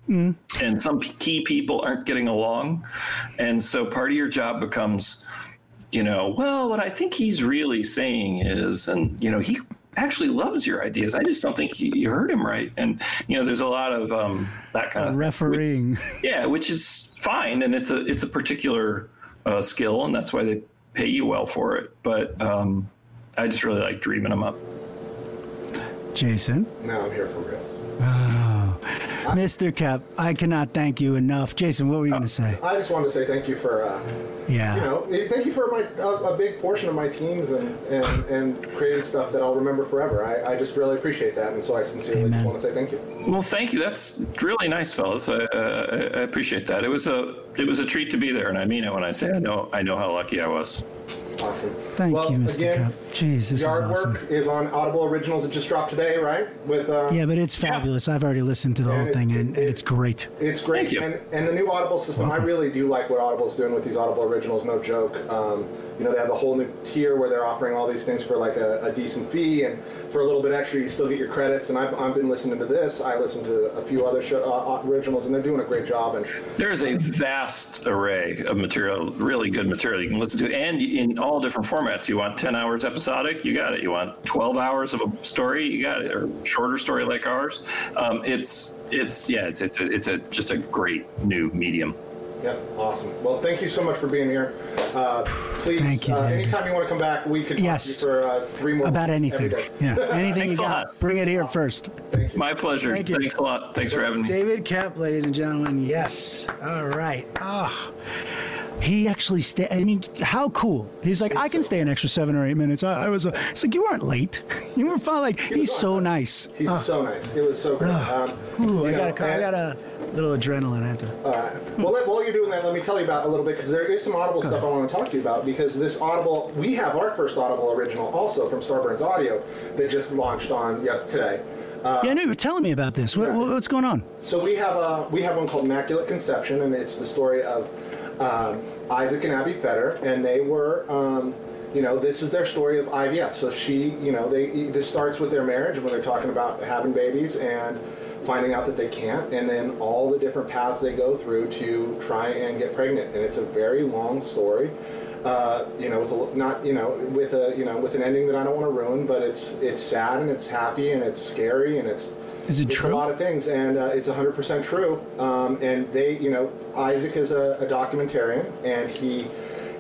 mm. and some key people aren't getting along and so part of your job becomes you know well what i think he's really saying is and you know he actually loves your ideas. I just don't think you, heard him right. And you know, there's a lot of um, that kind of refereeing. yeah, which is fine, and it's a it's a particular uh, skill, and that's why they pay you well for it. But um, I just really like dreaming them up. Jason. Now I'm here for Chris. Oh, Mr. Koepp, I cannot thank you enough. Jason, what were you going to say? I just wanted to say thank you for, uh, yeah, you know, thank you for my a, a, big portion of my teams and, and, and creating stuff that I'll remember forever. I, I just really appreciate that, and so I sincerely just want to say thank you. Well, thank you. That's really nice, fellas. I, uh, I appreciate that. It was a it was a treat to be there, and I mean it when I say I know I know how lucky I was. Awesome. Thank well, you, Mr. Again, Jeez, this Yard is awesome. Work is on Audible Originals. It just dropped today, right? With uh, yeah, but it's fabulous. Yeah. I've already listened to the and whole thing, and, it, and, it's great. It's great. And, and the new Audible system, Welcome. I really do like what Audible's doing with these Audible Originals. No joke. Um, you know, they have the whole new tier where they're offering all these things for like a, a, decent fee, and for a little bit extra, you still get your credits. And I've, I've been listening to this. I listened to a few other show, uh, uh originals, and they're doing a great job. And there is a vast array of material, really good material you can listen to, and in all different formats. You want 10 hours episodic, you got it. You want 12 hours of a story, you got it, or shorter story like ours. Um, it's it's yeah, it's it's a, it's a just a great new medium. Yep, awesome. Well, thank you so much for being here. Uh, please, Thank you, uh, anytime you want to come back, we could talk Yes. to you for uh, three more About anything. Yeah, anything you Thanks a got. lot. Bring it here first. Thank you. My pleasure. Thank you. Thanks a lot. Thanks for having me. David Koepp, ladies and gentlemen. Yes. All right. Ah. He actually stayed. I mean, how cool! He's like, I can stay an extra seven or eight minutes. I, I was. Uh, it's like you weren't late. You were fine. Like he's so nice. He's so nice. It was so great. Um, Ooh, I know, got a, I and- got a little adrenaline. I have to. All right. Well, let, while you're doing that, let me tell you about a little bit because there is some Audible stuff I want to talk to you about because this Audible, we have our first Audible original also from Starburns Audio that just launched on yes today. Uh, yeah, no, you were telling me about this. What, yeah. what's going on? So we have a we have one called Immaculate Conception, and it's the story of um, Isaac and Abby Fetter, and they were. Um, you know, this is their story of IVF. So she, you know, they this starts with their marriage when they're talking about having babies and finding out that they can't, and then all the different paths they go through to try and get pregnant. And it's a very long story. Uh, you know, with a, not you know with a you know with an ending that I don't want to ruin, but it's it's sad and it's happy and it's scary and it's Is it it's true? a lot of things, and uh, it's 100% true. Um, and they, you know, Isaac is a, a documentarian, and he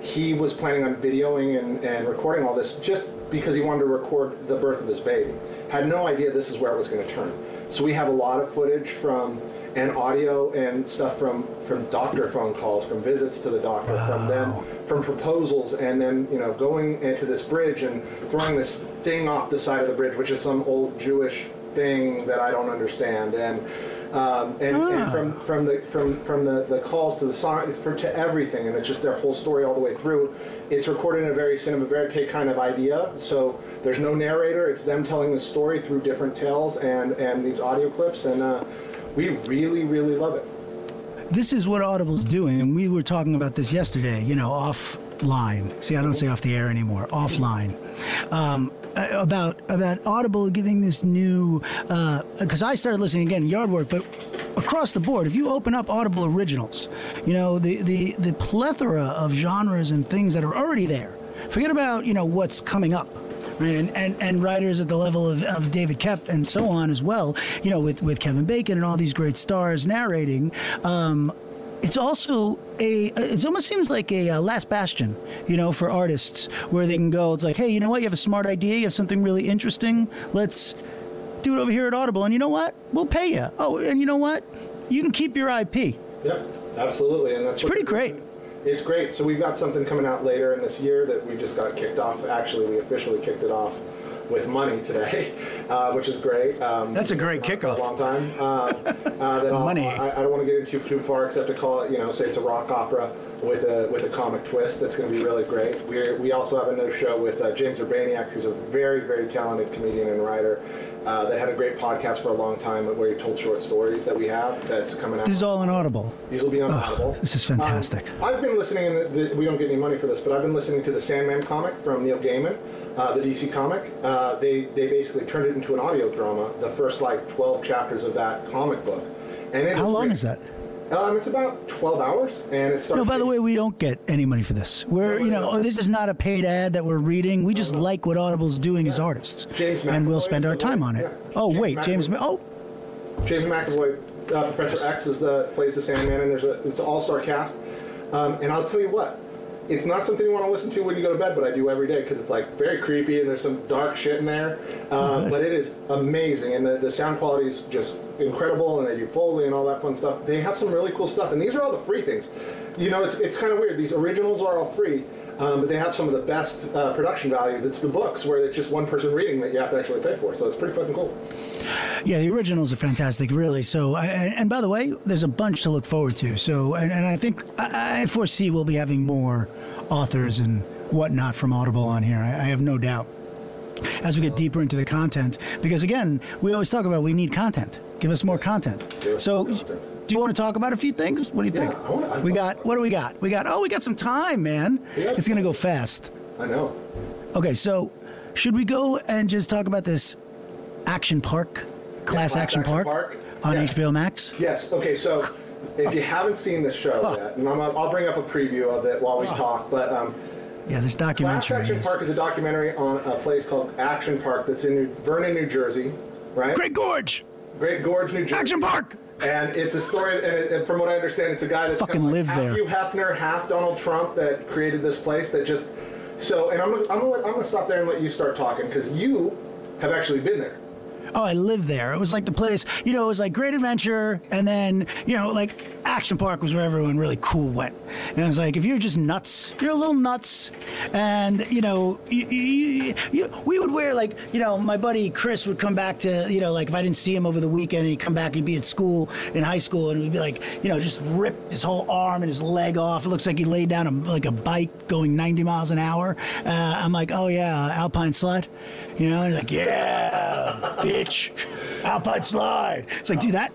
he was planning on videoing and, and recording all this just because he wanted to record the birth of his baby. Had no idea this is where it was going to turn. So we have a lot of footage from and audio and stuff from from doctor phone calls, from visits to the doctor, from them, from proposals, and then you know going into this bridge and throwing this thing off the side of the bridge, which is some old Jewish thing that I don't understand, and um, and, Ah. and from from the from from the, the calls to the song for to everything, and it's just their whole story all the way through. It's recorded in a very cinema verite kind of idea, so there's no narrator. It's them telling the story through different tales and and these audio clips, and uh, we really really love it. This is what Audible's doing, and we were talking about this yesterday. You know, offline. See, I don't say off the air anymore. Offline. Um, about about Audible giving this new because I started listening again yard work, but across the board, if you open up Audible originals, you know the the the plethora of genres and things that are already there. Forget about you know what's coming up. And, and, and writers at the level of, of David Koepp and so on as well, you know, with, with Kevin Bacon and all these great stars narrating. Um, it's also a it almost seems like a, uh last bastion you know for artists where they can go it's like hey you know what? You have a smart idea you have something really interesting. Let's do it over here at audible. And you know what? We'll pay you oh and you know what? You can keep your ip Yep, absolutely, and that's pretty great. It's great. So we've got something coming out later in this year that we just got kicked off. Actually, we officially kicked it off with money today, uh, which is great. Um, That's a great around kickoff. A long time. Um, uh, that Money. I, I don't want to get into too far, except to call it, you know, say it's a rock opera with a with a comic twist. That's going to be really great. We we also have another show with uh, James Urbaniak, who's a very very talented comedian and writer. Uh, that had a great podcast for a long time where he told short stories that we have that's coming out. this is all in audible These will be on Audible. this is fantastic. Um, I've been listening, the, we don't get any money for this, but I've been listening to the Sandman comic from Neil Gaiman, uh, the DC comic. Uh, they they basically turned it into an audio drama. The first like 12 chapters of that comic book. And it how long great. is that Um, it's about 12 hours, and it starts. no by the way we don't get any money for this we're you know this is not a paid ad that we're reading we just like what audible's doing as artists James McAvoy and we'll spend our time on it Yeah. oh James wait james McAvoy. Ma- oh Jason McAvoy, uh, Professor X, is the plays the Sandman, and there's a it's an all-star cast. Um, and I'll tell you what, it's not something you want to listen to when you go to bed, but I do every day because it's like very creepy and there's some dark shit in there. Uh, but it is amazing, and the, the sound quality is just incredible, and they do Foley and all that fun stuff. They have some really cool stuff, and these are all the free things. You know, it's it's kind of weird. These originals are all free. Um, but they have some of the best uh, production value. That's the books where it's just one person reading that you have to actually pay for. So it's pretty fucking cool. Yeah, the originals are fantastic, really. So, and, by the way, there's a bunch to look forward to. So, and, and I think I, foresee we'll be having more authors and whatnot from Audible on here. I, I have no doubt. As we get deeper into the content, because again, we always talk about we need content. Give us more content. Give us So, more content. Do you want to talk about a few things? What do you Yeah, think? I wanna- I we got what do we got? We got oh, we got some time, man. Yeah. It's gonna go fast. I know. Okay, so should we go and just talk about this Action Park, Class, Class Action, Action Park, Park? on Yes. HBO Max? Yes. Okay. So, if you haven't seen this show yet, and I'm, I'll bring up a preview of it while we talk. But um, Yeah, this documentary. Class Action is Park is a documentary on a place called Action Park that's in New, Vernon, New Jersey. Right. Great Gorge, Great Gorge, New Jersey. Action Park. And it's a story, and, and from what I understand, it's a guy that's Fucking kind of live half there. Hugh Hefner, half Donald Trump that created this place that just. So, and I'm gonna, I'm gonna, I'm gonna stop there and let you start talking because you have actually been there. Oh, I lived there. It was like the place, you know, it was like Great Adventure, and then, you know, like Action Park was where everyone really cool went. And it was like, if you're just nuts, you're a little nuts. And, you know, you, you, you, we would wear, like, you know, my buddy Chris would come back to, you know, like if I didn't see him over the weekend, he'd come back, he'd be at school, in high school, and he'd be like, you know, just ripped his whole arm and his leg off. It looks like he laid down a, like a bike going 90 miles an hour. Uh, I'm like, oh, yeah, Alpine slide. You know, and he's like, yeah, bitch, Alpine slide. It's like, do that.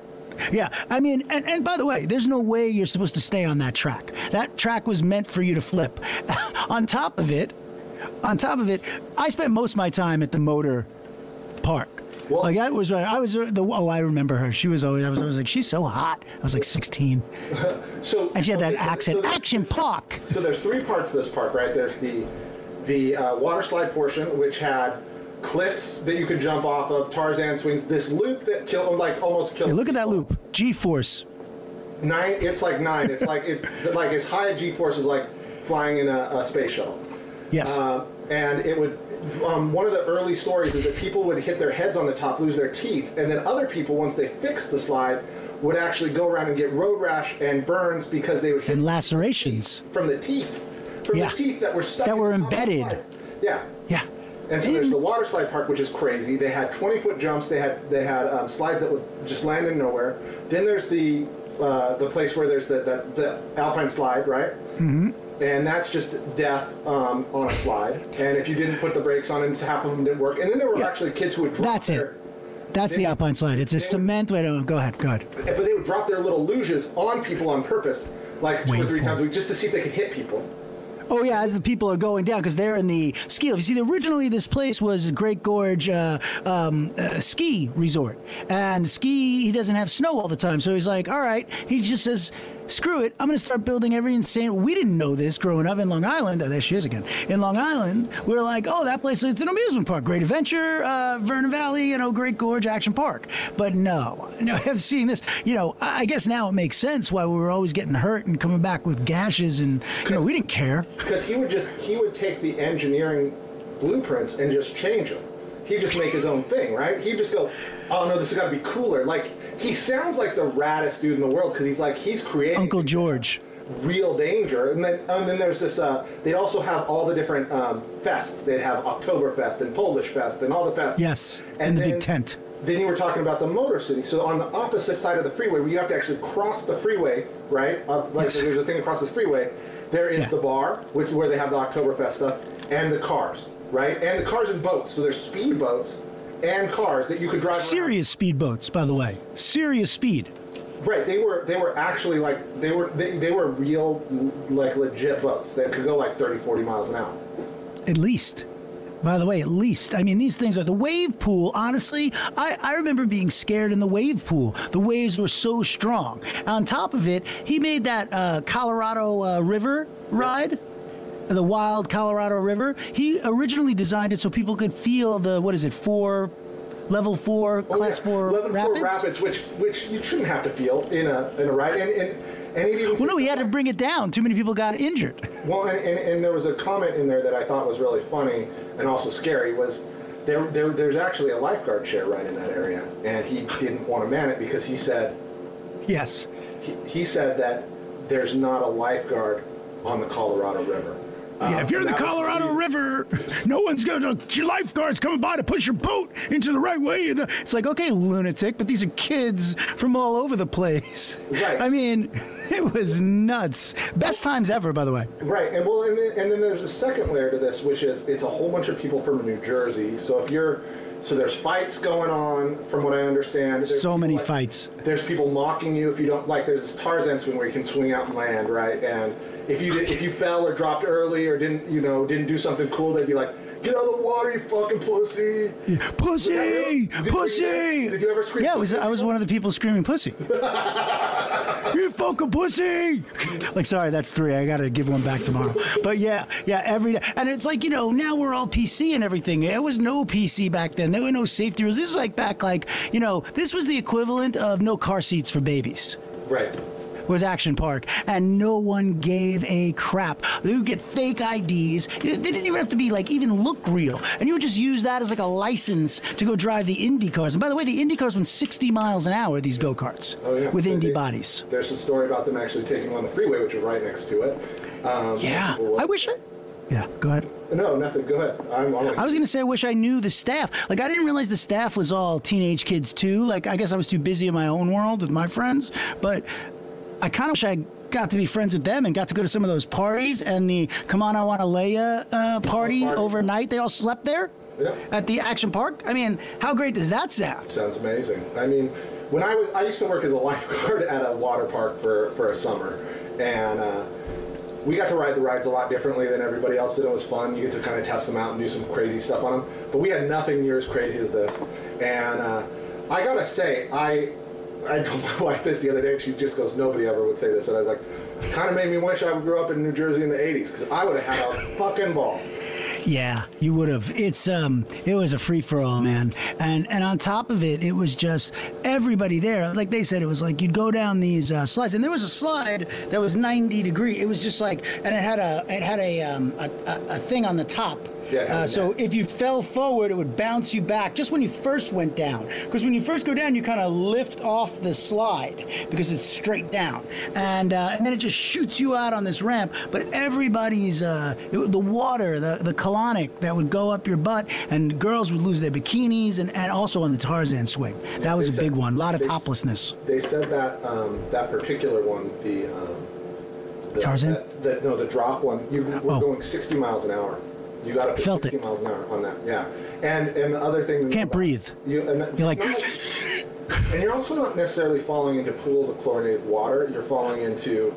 Yeah, I mean, and, and by the way, there's no way you're supposed to stay on that track. That track was meant for you to flip. on top of it, on top of it, I spent most of my time at the motor park. Well- like that was I was the oh I remember her. She was always I was, I was like she's so hot. I was like 16, So, and she had that okay, accent. so Action Park. So there's three parts to this park, right? There's the the uh, water slide portion, which had cliffs that you could jump off of, Tarzan swings, this loop that killed, like almost killed. Hey, look at that loop. G-force. Nine. It's like nine. It's like it's like as high a G-force as like flying in a, a space shuttle. Yes. Uh, and it would. Um, one of the early stories is that people would hit their heads on the top, lose their teeth, and then other people, once they fixed the slide, would actually go around and get road rash and burns because they would hit and lacerations. from the teeth, from Yeah. the teeth that were stuck That were the top of the embedded. Yeah. Yeah. And so there's the water slide park, which is crazy. They had 20 foot jumps. They had they had um, slides that would just land in nowhere. Then there's the uh, the place where there's the, the, the alpine slide, right? Mm-hmm. And that's just death um, on a slide. And if you didn't put the brakes on, and half of them didn't work. And then there were Yeah. actually kids who would drop That's their, it. That's the Alpine slide. It's a they- cement. Wait, no, go ahead. Go ahead. but they would drop their little luges on people on purpose, like two or three pool. times a week, just to see if they could hit people. Oh yeah, as the people are going down because they're in the ski. You see, originally this place was a Great Gorge uh, um, uh, ski resort, and ski he doesn't have snow all the time, so he's like, all right. He just says, screw it, I'm going to start building every insane. We didn't know this growing up in Long Island. Oh, there she is again. In Long Island, we are like, oh, that place it's an amusement park, Great Adventure, uh, Vernon Valley, you know, Great Gorge Action Park. But no, no, I've seen this. You know, I I guess now it makes sense why we were always getting hurt and coming back with gashes, and you know, we didn't care. because he would just he would take the engineering blueprints and just change them. He'd just make his own thing, right? He'd just go, "Oh no, this has got to be cooler." Like he sounds like the raddest dude in the world because he's like he's creating Uncle George. real danger. And then and then there's this. Uh, they'd also have all the different um, fests. They'd have Oktoberfest and Polish Fest and all the fests. Yes, And in the then- big tent. Then you were talking about the Motor City. So on the opposite side of the freeway, where you have to actually cross the freeway, right? Uh, like Yes. there's a thing across the freeway. There is Yeah. the bar, which where they have the Oktoberfest stuff, and the cars, right? And the cars and boats. So there's speed boats and cars that you could drive. Serious speedboats, by the way. Serious speed. Right. They were they were actually like they were they, they were real like legit boats that could go like 30, 40 miles an hour. At least. By the way, at least. I mean, these things are the wave pool. Honestly, I, I remember being scared in the wave pool. The waves were so strong. On top of it, he made that uh, Colorado uh, River ride. The wild Colorado River. He originally designed it so people could feel the what is it four, level four, Oh, class yeah. four level rapids. four rapids, which which you shouldn't have to feel in a in a ride. And and, and Well, no, he had to bring it down. Too many people got injured. Well, and, and, and there was a comment in there that I thought was really funny and also scary was there, there there's actually a lifeguard chair right in that area, and he didn't want to man it because he said Yes. he, he said that there's not a lifeguard on the Colorado River. Yeah, if you're in the Colorado. River, no one's gonna. Your lifeguard's coming by to push your boat into the right way. And it's like, okay, lunatic, but these are kids from all over the place. Right. I mean, it was nuts. Best times ever, by the way. Right, and well, and then, and then there's a second layer to this, which is it's a whole bunch of people from New Jersey. So if you're, so there's fights going on, from what I understand. There's So many like- fights. There's people mocking you if you don't like. There's this Tarzan swing where you can swing out and land, right? And if you did, if you fell or dropped early or didn't, you know, didn't do something cool, they'd be like, Get out of the water, you fucking pussy! Pussy, Did you- pussy. Did you ever scream? Yeah, I was I was one of the people screaming pussy. you fucking pussy! Like, sorry, that's three. I gotta give one back tomorrow. But yeah, yeah, every day. And it's like you know now we're all PC and everything. There was no PC back then. There were no safety rules. This is like back like you know this was the equivalent of no car seats for babies Right. Was Action Park, and no one gave a crap. They would get fake IDs. They didn't even have to be like even look real, and you would just use that as like a license to go drive the Indy cars. And by the way, the Indy cars went 60 miles an hour. These go karts Oh, yeah. with They- Indy they- bodies. There's a story about them actually taking on the freeway, which is right next to it. Um, Yeah, I wish I. Yeah, go ahead. No, nothing. Go ahead. I'm, I'm I was gonna say I wish I knew the staff. Like I didn't realize the staff was all teenage kids too. Like I guess I was too busy in my own world with my friends. But I kind of wish I got to be friends with them and got to go to some of those parties and the Come On I Want to Leia uh, party Party. overnight. They all slept there Yeah. at the Action Park. I mean, how great does that sound? Sounds amazing. I mean, when I was, I used to work as a lifeguard at a water park for, for a summer, and uh, we got to ride the rides a lot differently than everybody else did. It was fun. You get to kind of test them out and do some crazy stuff on them. But we had nothing near as crazy as this. And uh, I gotta say, I I told my wife this the other day, and she just goes, "Nobody ever would say this." And I was like, kind of made me wish I grew up in New Jersey in the '80s because I would have had a fucking ball. Yeah, you would have. It's um, it was a free for all, man. And and on top of it, it was just everybody there. Like they said, it was like you'd go down these uh, slides, and there was a slide that was 90 degree. It was just like, and it had a it had a um, a, a thing on the top. Yeah, Uh, so if you fell forward, it would bounce you back just when you first went down. Because when you first go down, you kind of lift off the slide because it's straight down, and uh, and then it just shoots you out on this ramp. But everybody's uh, it- the water, the the colonic that would go up your butt, and girls would lose their bikinis, and, and also on the Tarzan swing. That was a said- big one. A lot of they toplessness. They said that um, that particular one, the, um, the Tarzan? that- the- no, the drop one. You were Oh. going 60 miles an hour. You got up to Felt 60 it. miles an hour on that. Yeah, and and the other thing. Can't about- breathe. you, and you're like- not and you're also not necessarily falling into pools of chlorinated water. You're falling into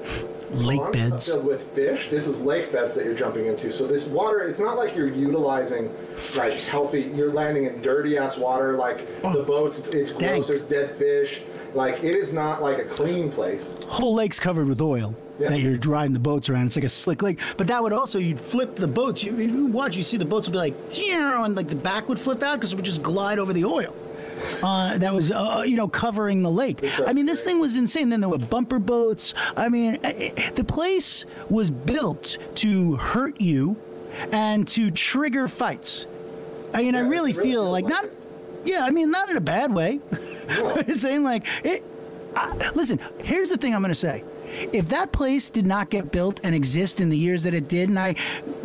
Lake beds. filled with fish. This is lake beds that you're jumping into. So this water, it's not like you're utilizing like healthy. You're landing in dirty ass water. Like oh. the boats, it's, it's gross. Dank. There's dead fish. Like it is not like a clean place. whole lake's covered with oil Yeah. that you're driving the boats around. It's like a slick lake. But that would also you'd flip the boats. You, you watch, you see the boats would be like, and like the back would flip out because it would just glide over the oil. Uh, that was, uh, you know, covering the lake. I mean, this thing was insane. Then there were bumper boats. I mean, eh, eh, the place was built to hurt you and to trigger fights. I mean, I Yeah, it really really feel like like not. it. Yeah, I mean, not in a bad way. I'm saying like it. I, listen, here's the thing I'm going to say. If that place did not get built and exist in the years that it did, and I,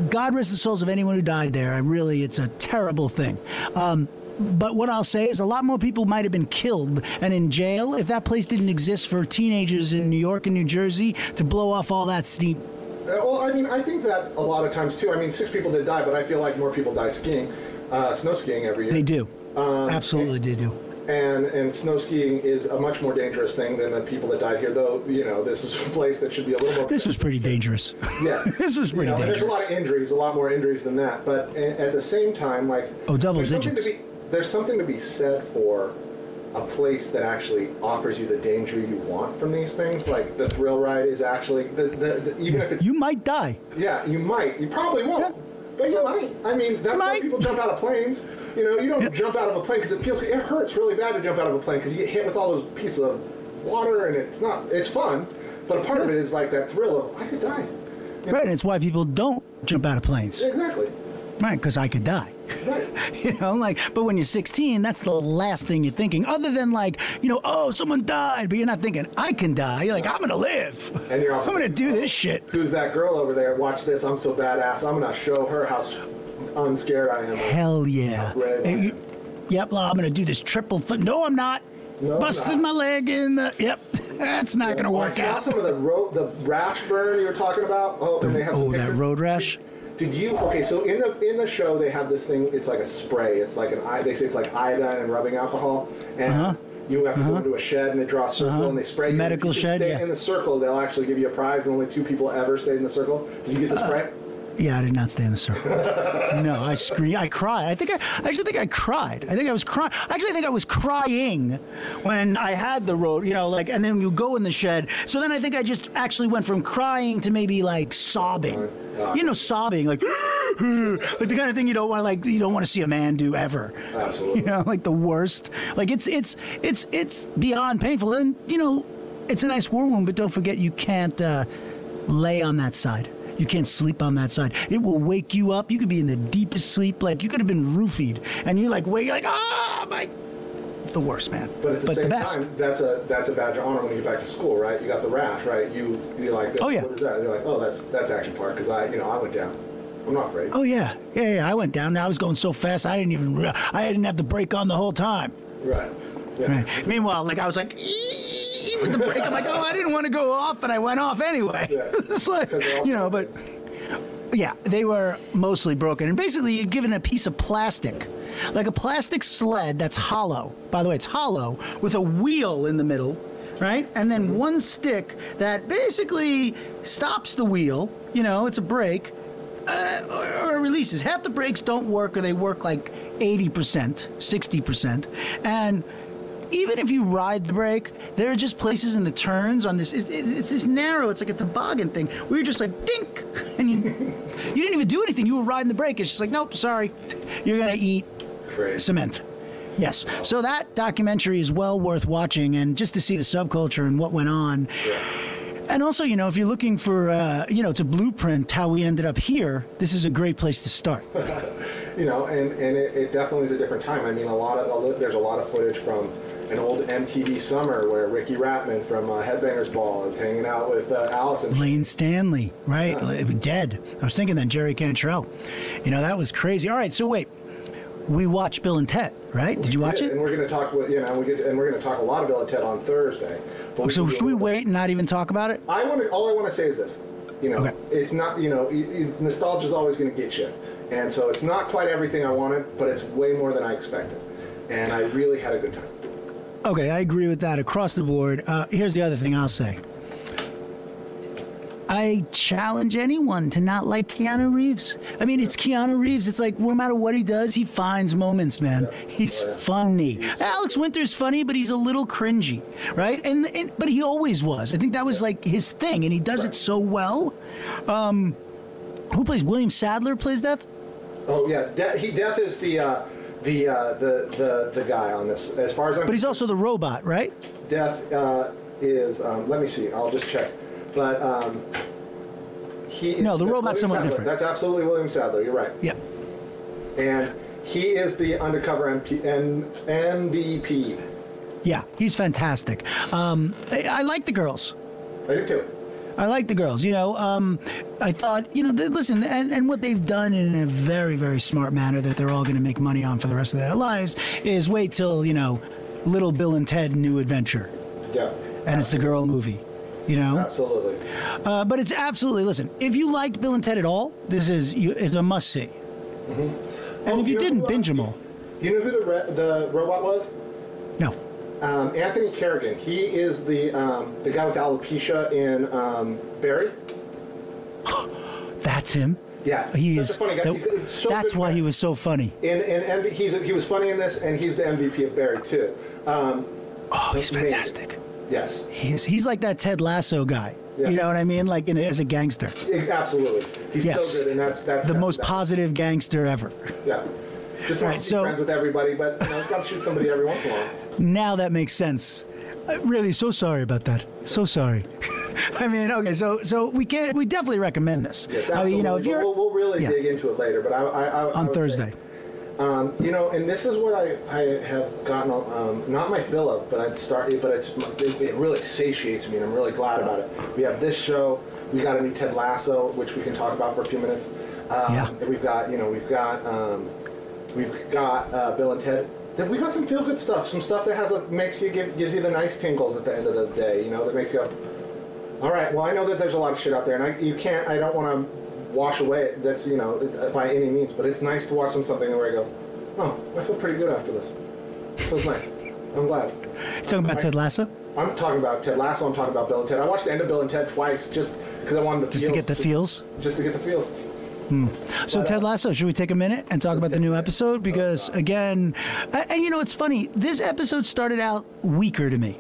God rest the souls of anyone who died there, I really, it's a terrible thing. Um, but what I'll say is a lot more people might have been killed and in jail if that place didn't exist for teenagers in New York and New Jersey to blow off all that steam. Uh, Well, I mean, I think that a lot of times too. I mean, six people did die, but I feel like more people die skiing, uh, snow skiing every year. They do. Um, Absolutely, they do. And and snow skiing is a much more dangerous thing than the people that died here. Though you know, this is a place that should be a little more. This was pretty dangerous. yeah, this was You pretty know, and there's a lot of injuries, a lot more injuries than that. But at the same time, like Oh, double there's something to be there's something to be said for a place that actually offers you the danger you want from these things. Like the thrill ride is actually the, the, the even if it's You might die. yeah, you might. You probably won't. But you might. I mean, that's why people jump out of planes. You know, you don't jump out of a plane because it feels it hurts really bad to jump out of a plane because you get hit with all those pieces of water and it's not. It's fun, but a part of it is like that thrill of I could die. Right, and it's why people don't jump out of planes. Exactly. Right, because I could die. You know, like, but when you're 16, that's the last thing you're thinking, other than like, you know, oh, someone died, but you're not thinking, I can die. You're like, I'm gonna live. And you're also I'm gonna do this shit. Who's that girl over there? Watch this. I'm so badass. I'm gonna show her how unscared I am. Hell yeah. You- yep, well, I'm gonna do this triple foot. No, I'm not. No, I'm Busted not. my leg in the. Yep, that's not gonna Oh, work I saw out. some of the ro- the rash burn you were talking about. Oh, and they have Oh, that road rash. Did you okay? So in the in the show they have this thing. It's like a spray. It's like an i- they say it's like iodine and rubbing alcohol, and Uh-huh. you have to go uh-huh. into a shed and they draw a circle uh-huh. and they spray. Medical you shed, Stay yeah. in the circle. They'll actually give you a prize, and only two people ever stayed in the circle. Did you get the uh, spray? Yeah, I did not stay in the circle. no, I screamed. I cried. I think I, I actually think I cried. I think I was crying. Actually, I think I was crying when I had the road. You know, like, and then you go in the shed. So then I think I just actually went from crying to maybe like sobbing. You know, sobbing like, like the kind of thing you don't want to like. You don't want to see a man do ever. Absolutely. You know, like the worst. Like it's it's it's it's beyond painful. And you know, it's a nice war wound, but don't forget you can't uh, lay on that side. You can't sleep on that side. It will wake you up. You could be in the deepest sleep, like you could have been roofied, and you're like wake, you're like ah, my. It's the worst, man. But at the same best. time, that's a that's a badge of honor when you get back to school, right? You got the rash, right? You you're like, Oh, yeah. what is that? You're like, oh, that's that's action park because I you know I went down. I'm not afraid. Oh yeah, yeah, yeah. I went down. I was going so fast, I didn't even. I didn't have the brake on the whole time. Right. Yeah. Right. Meanwhile, like I was like. With the brake, I'm like, oh, I didn't want to go off, but I went off anyway. Yeah. it's like, you know, but yeah, they were mostly broken. And basically, you're given a piece of plastic, like a plastic sled that's hollow. By the way, it's hollow with a wheel in the middle, right? And then one stick that basically stops the wheel. You know, it's a brake. Uh, or, or releases. Half the brakes don't work, or they work like 80%, 60%. And even if you ride the brake, there are just places in the turns on this. It, it, it's this narrow. It's like a toboggan thing. We were just like dink, and you, you didn't even do anything. You were riding the brake. It's just like nope, sorry, you're gonna eat Crazy. cement. Yes. So that documentary is well worth watching, and just to see the subculture and what went on. And also, you know, if you're looking for, uh, you know, to blueprint how we ended up here, this is a great place to start. You know, and and it, it definitely is a different time. I mean, a lot of there's a lot of footage from an old MTV summer where Riki Rachtman from uh, Headbangers Ball is hanging out with uh, Allison. Layne Staley, right? Like, Dead. I was thinking that Jerry Cantrell. You know, that was crazy. All right, so wait. We watched Bill and Ted, right? Did you watch And it? And we're going to talk with you know, we get, and we're going to talk a lot of Bill and Ted on Thursday. But So should we wait and not even talk about it? I want to. All I want to say is this. You know, Okay. it's not. You know, nostalgia is always going to get you, and so it's not quite everything I wanted, but it's way more than I expected, and I really had a good time. Okay, I agree with that across the board. Uh, here's the other thing I'll say. I challenge anyone to not like Keanu Reeves. I mean, it's Keanu Reeves. It's like no matter what he does, he finds moments, man. He's funny. Alex Winter's funny, but he's a little cringy, right? And, and but he always was. I think that was like his thing, and he does it so well. Um, who plays William Sadler? Plays Death. Oh yeah, De- he Death is the uh, the, uh, the the the guy on this. As far as I'm But he's also the robot, right? Death uh, is. Um, let me see. I'll just check. But um, he. No, the robot's William somewhat Sadler. different. That's absolutely William Sadler. You're right. Yeah. And he is the undercover MP, N, MVP. Yeah, he's fantastic. Um, I, I like the girls. I do too. I like the girls. You know, um, I thought, you know, th- listen, and, and what they've done in a very, very smart manner that they're all going to make money on for the rest of their lives is wait till, you know, Little Bill and Ted New Adventure. Yeah. And it's the girl movie, you know? Absolutely. Uh, but it's absolutely, listen, if you liked Bill and Ted at all, this is, you, it's a must see. And Oh, if you know didn't, uh, binge them all. You know who the re- the robot was? No. Um, Anthony Carrigan. He is the um, the guy with alopecia in um, Barry. That's him. Yeah, He such is. a funny guy. that- He's- he's so that's why at- he was so funny. In, in MV, he's he was funny in this, and he's the MVP of Barry too. Um, Oh, he's Amazing. fantastic. yes, He's, he's like that Ted Lasso guy. Yeah. You know what I mean? Like in, as a gangster. Absolutely. He's Yes. so good, and that's that's the most positive gangster ever. Yeah, just Right, wants to so- be friends with everybody, but you know, he's got to shoot somebody every once in a while. Now that makes sense. Uh, really, so sorry about that. So sorry. I mean, okay, so so we can't. we definitely recommend this. Yes, I absolutely. mean, you know, if you're we'll, we'll really yeah. dig into it later, but I, I, I I on say- Thursday. Um, you know, and this is what I, I have gotten, um, not my fill of, but I'd start, but it's, it, it really satiates me and I'm really glad about it. We have this show, we got a new Ted Lasso, which we can talk about for a few minutes. Um, Yeah. We've got, you know, we've got, um, we've got uh, Bill and Ted. We got some feel good stuff, some stuff that has a, makes you, give, gives you the nice tingles at the end of the day, you know, that makes you go, all right, well, I know that there's a lot of shit out there and I, you can't, I don't want to wash away that's, you know, by any means, but it's nice to watch some something where I go, oh, I feel pretty good after this. It feels nice. I'm glad. You talking about Ted Lasso? I'm talking about Ted Lasso. I'm talking about Bill and Ted. I watched the end of Bill and Ted twice just because I wanted the Just feels. to get the feels? Just to get the feels. So Ted Lasso, should we take a minute and talk about the new episode? Because again, and you know it's funny. This episode started out weaker to me.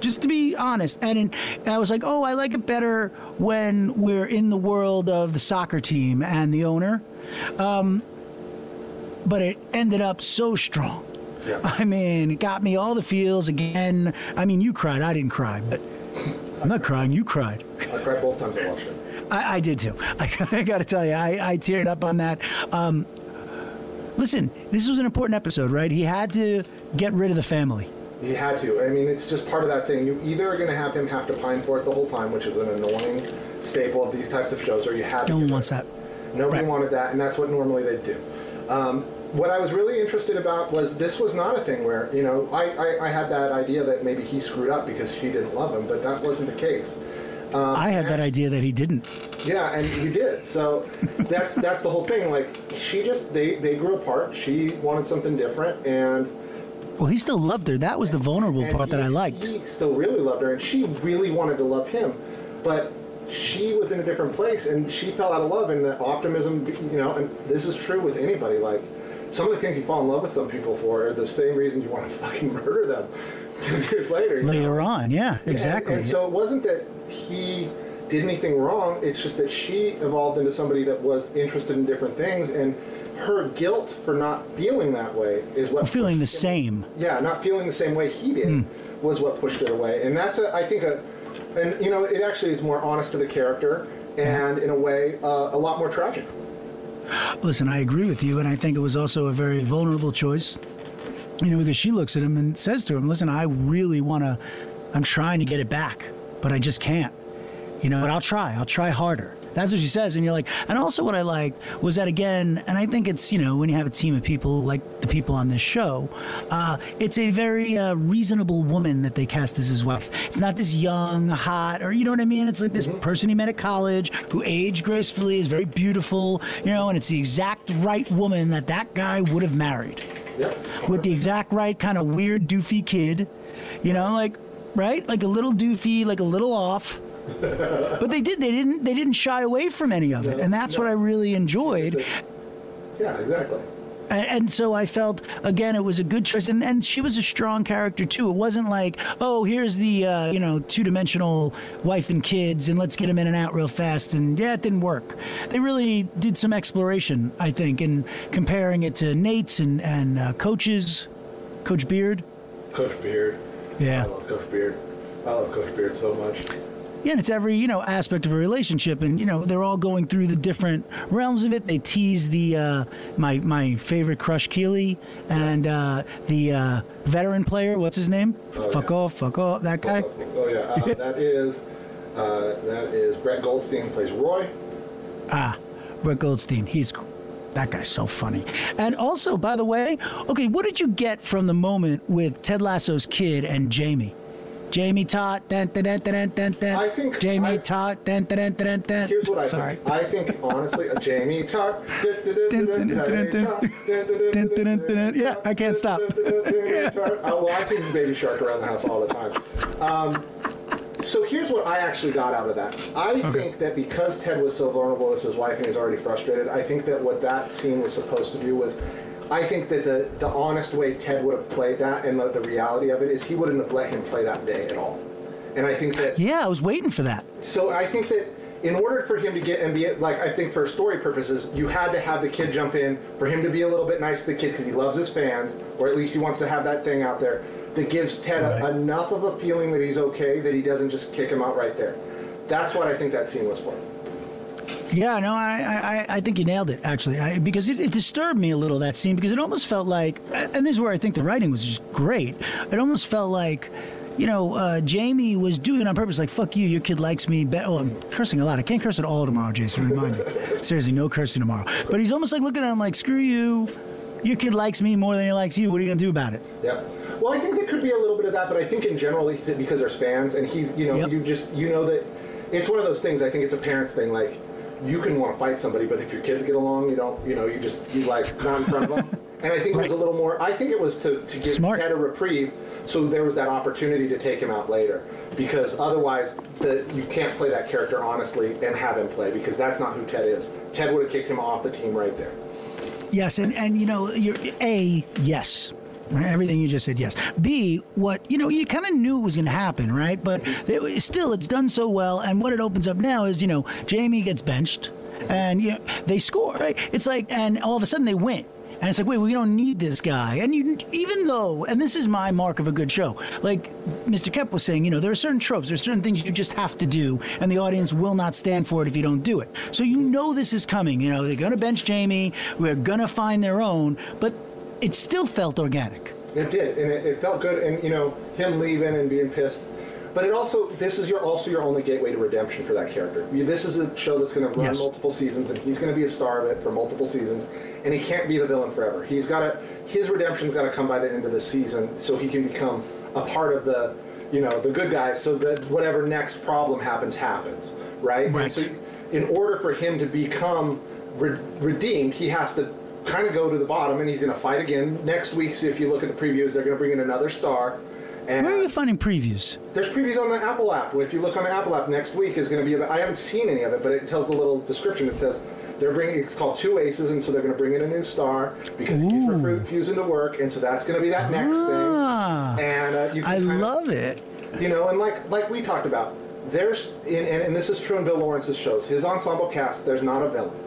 Just to be honest, and, in, and I was like, "Oh, I like it better when we're in the world of the soccer team and the owner." Um, but it ended up so strong. Yeah. I mean, it got me all the feels again. I mean, you cried. I didn't cry, but I'm not crying. You cried. I cried both times I watched it. I, I did too. I, I got to tell you, I, I teared up on that. Um, listen, this was an important episode, right? He had to get rid of the family. He had to. I mean, it's just part of that thing. You either are going to have him have to pine for it the whole time, which is an annoying staple of these types of shows, or you have to. No one wants that. Nobody Right. wanted that, and that's what normally they do. Um, what I was really interested about was this was not a thing where you know I, I, I had that idea that maybe he screwed up because she didn't love him, but that wasn't the case. Um, I had that idea that he didn't. Yeah, and you did. So that's that's the whole thing. Like she just they they grew apart. She wanted something different, and Well, he still loved her. That was the vulnerable and part that I liked. He still really loved her, and she really wanted to love him, but she was in a different place, and she fell out of love. And the optimism, you know, and this is true with anybody. Like some of the things you fall in love with some people for are the same reason you want to fucking murder them two years later. you know? Later on, yeah, exactly. And, and so it wasn't that he did anything wrong. It's just that she evolved into somebody that was interested in different things, and her guilt for not feeling that way is what Feeling the him- same. Yeah, not feeling the same way he did was what pushed it away, and that's a, I think a, and you know it actually is more honest to the character, and in a way uh, a lot more tragic. Listen, I agree with you, and I think it was also a very vulnerable choice. You know, because she looks at him and says to him, "Listen, I really want to. I'm trying to get it back, but I just can't. You know, but I'll try. I'll try harder." That's what she says, and you're like. And also, what I liked was that again, and I think it's you know when you have a team of people like the people on this show, uh, it's a very uh, reasonable woman that they cast as his wife. It's not this young, hot, or you know what I mean. It's like this person he met at college who aged gracefully, is very beautiful, you know, and it's the exact right woman that that guy would have married Yep. with the exact right kind of weird doofy kid, you know, like right, like a little doofy, like a little off. but they did. They didn't. They didn't shy away from any of it, and that's what I really enjoyed. Yeah, exactly. And, and so I felt again it was a good choice, and, and she was a strong character too. It wasn't like, oh, here's the uh, you know two dimensional wife and kids, and let's get them in and out real fast. And yeah, it didn't work. They really did some exploration, I think, in comparing it to Nate's and and uh, coaches, Coach Beard. Coach Beard. Yeah. I love Coach Beard. I love Coach Beard so much. Yeah, and it's every you know aspect of a relationship, and you know they're all going through the different realms of it. They tease the uh, my my favorite crush Keeley and uh, the uh, veteran player. What's his name? Oh, fuck yeah. off, fuck off. That guy. Oh yeah, uh, that is uh, that is Brett Goldstein plays Roy. Ah, Brett Goldstein. He's that guy's so funny. And also, by the way, okay, what did you get from the moment with Ted Lasso's kid and Jamie? Jamie Tartt, dun, dun, dun, dun, dun, dun. I think Jamie I- Tot, dun, dun, dun, dun, dun. Here's what I Sorry. think. I think honestly, a Jamie Tuck. Yeah, I can't stop. Oh, well, I sing Baby Shark around the house all the time. Um, so here's what I actually got out of that. I think that because Ted was so vulnerable with his wife and he's already frustrated, I think that what that scene was supposed to do was. I think that the, the honest way Ted would have played that and the, the reality of it is he wouldn't have let him play that day at all. And I think that Yeah, I was waiting for that. so I think that in order for him to get and be like, I think for story purposes, you had to have the kid jump in for him to be a little bit nice to the kid because he loves his fans, or at least he wants to have that thing out there that gives Ted Right. enough of a feeling that he's okay that he doesn't just kick him out right there. That's what I think that scene was for. Yeah, no, I, I, I think you nailed it actually, I, because it, it disturbed me a little that scene because it almost felt like, and this is where I think the writing was just great. It almost felt like, you know, uh, Jamie was doing it on purpose, like "fuck you, your kid likes me." Be- oh, I'm cursing a lot. I can't curse at all tomorrow, Jason. Remind me. Seriously, no cursing tomorrow. But he's almost like looking at him like, "Screw you, your kid likes me more than he likes you. What are you gonna do about it?" Yeah. Well, I think there could be a little bit of that, but I think in general, it's because there's fans, and he's, you know, Yep. you just, you know that it's one of those things. I think it's a parents thing. Like, you can want to fight somebody, but if your kids get along, you don't, you know, you just, you like not in front of them. and I think it was a little more. I think it was to, to give Smart. Ted a reprieve, so there was that opportunity to take him out later. Because otherwise, the, you can't play that character honestly and have him play because that's not who Ted is. Ted would have kicked him off the team right there. Yes, and and you know, you're a yes. Everything you just said, yes. B, what you know, you kind of knew it was going to happen, right? But it, still, it's done so well. And what it opens up now is, you know, Jamie gets benched, and you know, they score. Right? It's like, and all of a sudden they win. And it's like, wait, we don't need this guy. And you, even though, and this is my mark of a good show, like Mr. Koepp was saying, you know, there are certain tropes, there's certain things you just have to do, and the audience will not stand for it if you don't do it. So you know this is coming. You know, they're going to bench Jamie, we're going to find their own, but it still felt organic. It did, and it, it felt good. And you know, him leaving and being pissed. But it also, this is your also your only gateway to redemption for that character. This is a show that's going to run Yes. multiple seasons, and he's going to be a star of it for multiple seasons. And he can't be the villain forever. He's got to, his redemption's got to come by the end of the season, so he can become a part of the, you know, the good guys. So that whatever next problem happens, happens, right? Right. And so, in order for him to become re- redeemed, he has to kind of go to the bottom, and he's going to fight again next week. So if you look at the previews, they're going to bring in another star. And Where are you finding previews? there's previews on the Apple app. If you look on the Apple app, next week is going to be. About, I haven't seen any of it, but it tells a little description. It says they're bringing. It's called Two Aces, and so they're going to bring in a new star because he's Ooh. refusing to work, and so that's going to be that next Ah. thing. And uh, you can I kind of- love it. you know, and like like we talked about, there's and, and, and this is true in Bill Lawrence's shows. His ensemble cast, there's not a villain,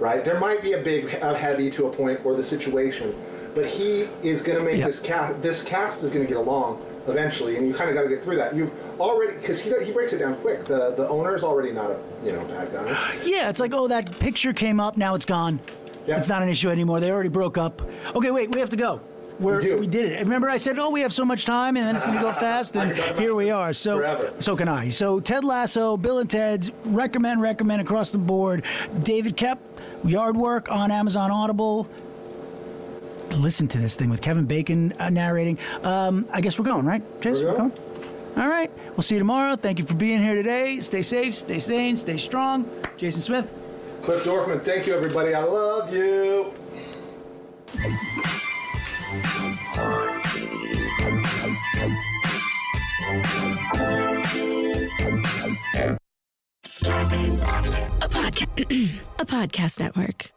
right? There might be a big a heavy to a point or the situation, but he is going to make Yeah. this cast. This cast is going to get along eventually, and you kind of got to get through that. You've already because he he breaks it down quick. The the owner is already not a you know bad guy. Yeah, it's like, oh, that picture came up, now it's gone. Yeah. It's not an issue anymore. They already broke up. Okay, wait, we have to go. We're, We we did it. Remember, I said, "Oh, we have so much time, and then it's going to go fast." And can talk about here we are. So, forever. so can I. So, Ted Lasso, Bill and Ted's recommend, recommend across the board. David Koepp, Yard Work on Amazon Audible. Listen to this thing with Kevin Bacon uh, narrating. Um, I guess we're going, right, Chase? We're going. All right. We'll see you tomorrow. Thank you for being here today. Stay safe, stay sane, stay strong. Jason Smith. Cliff Dorfman, thank you everybody. I love you. A podcast, a podcast network.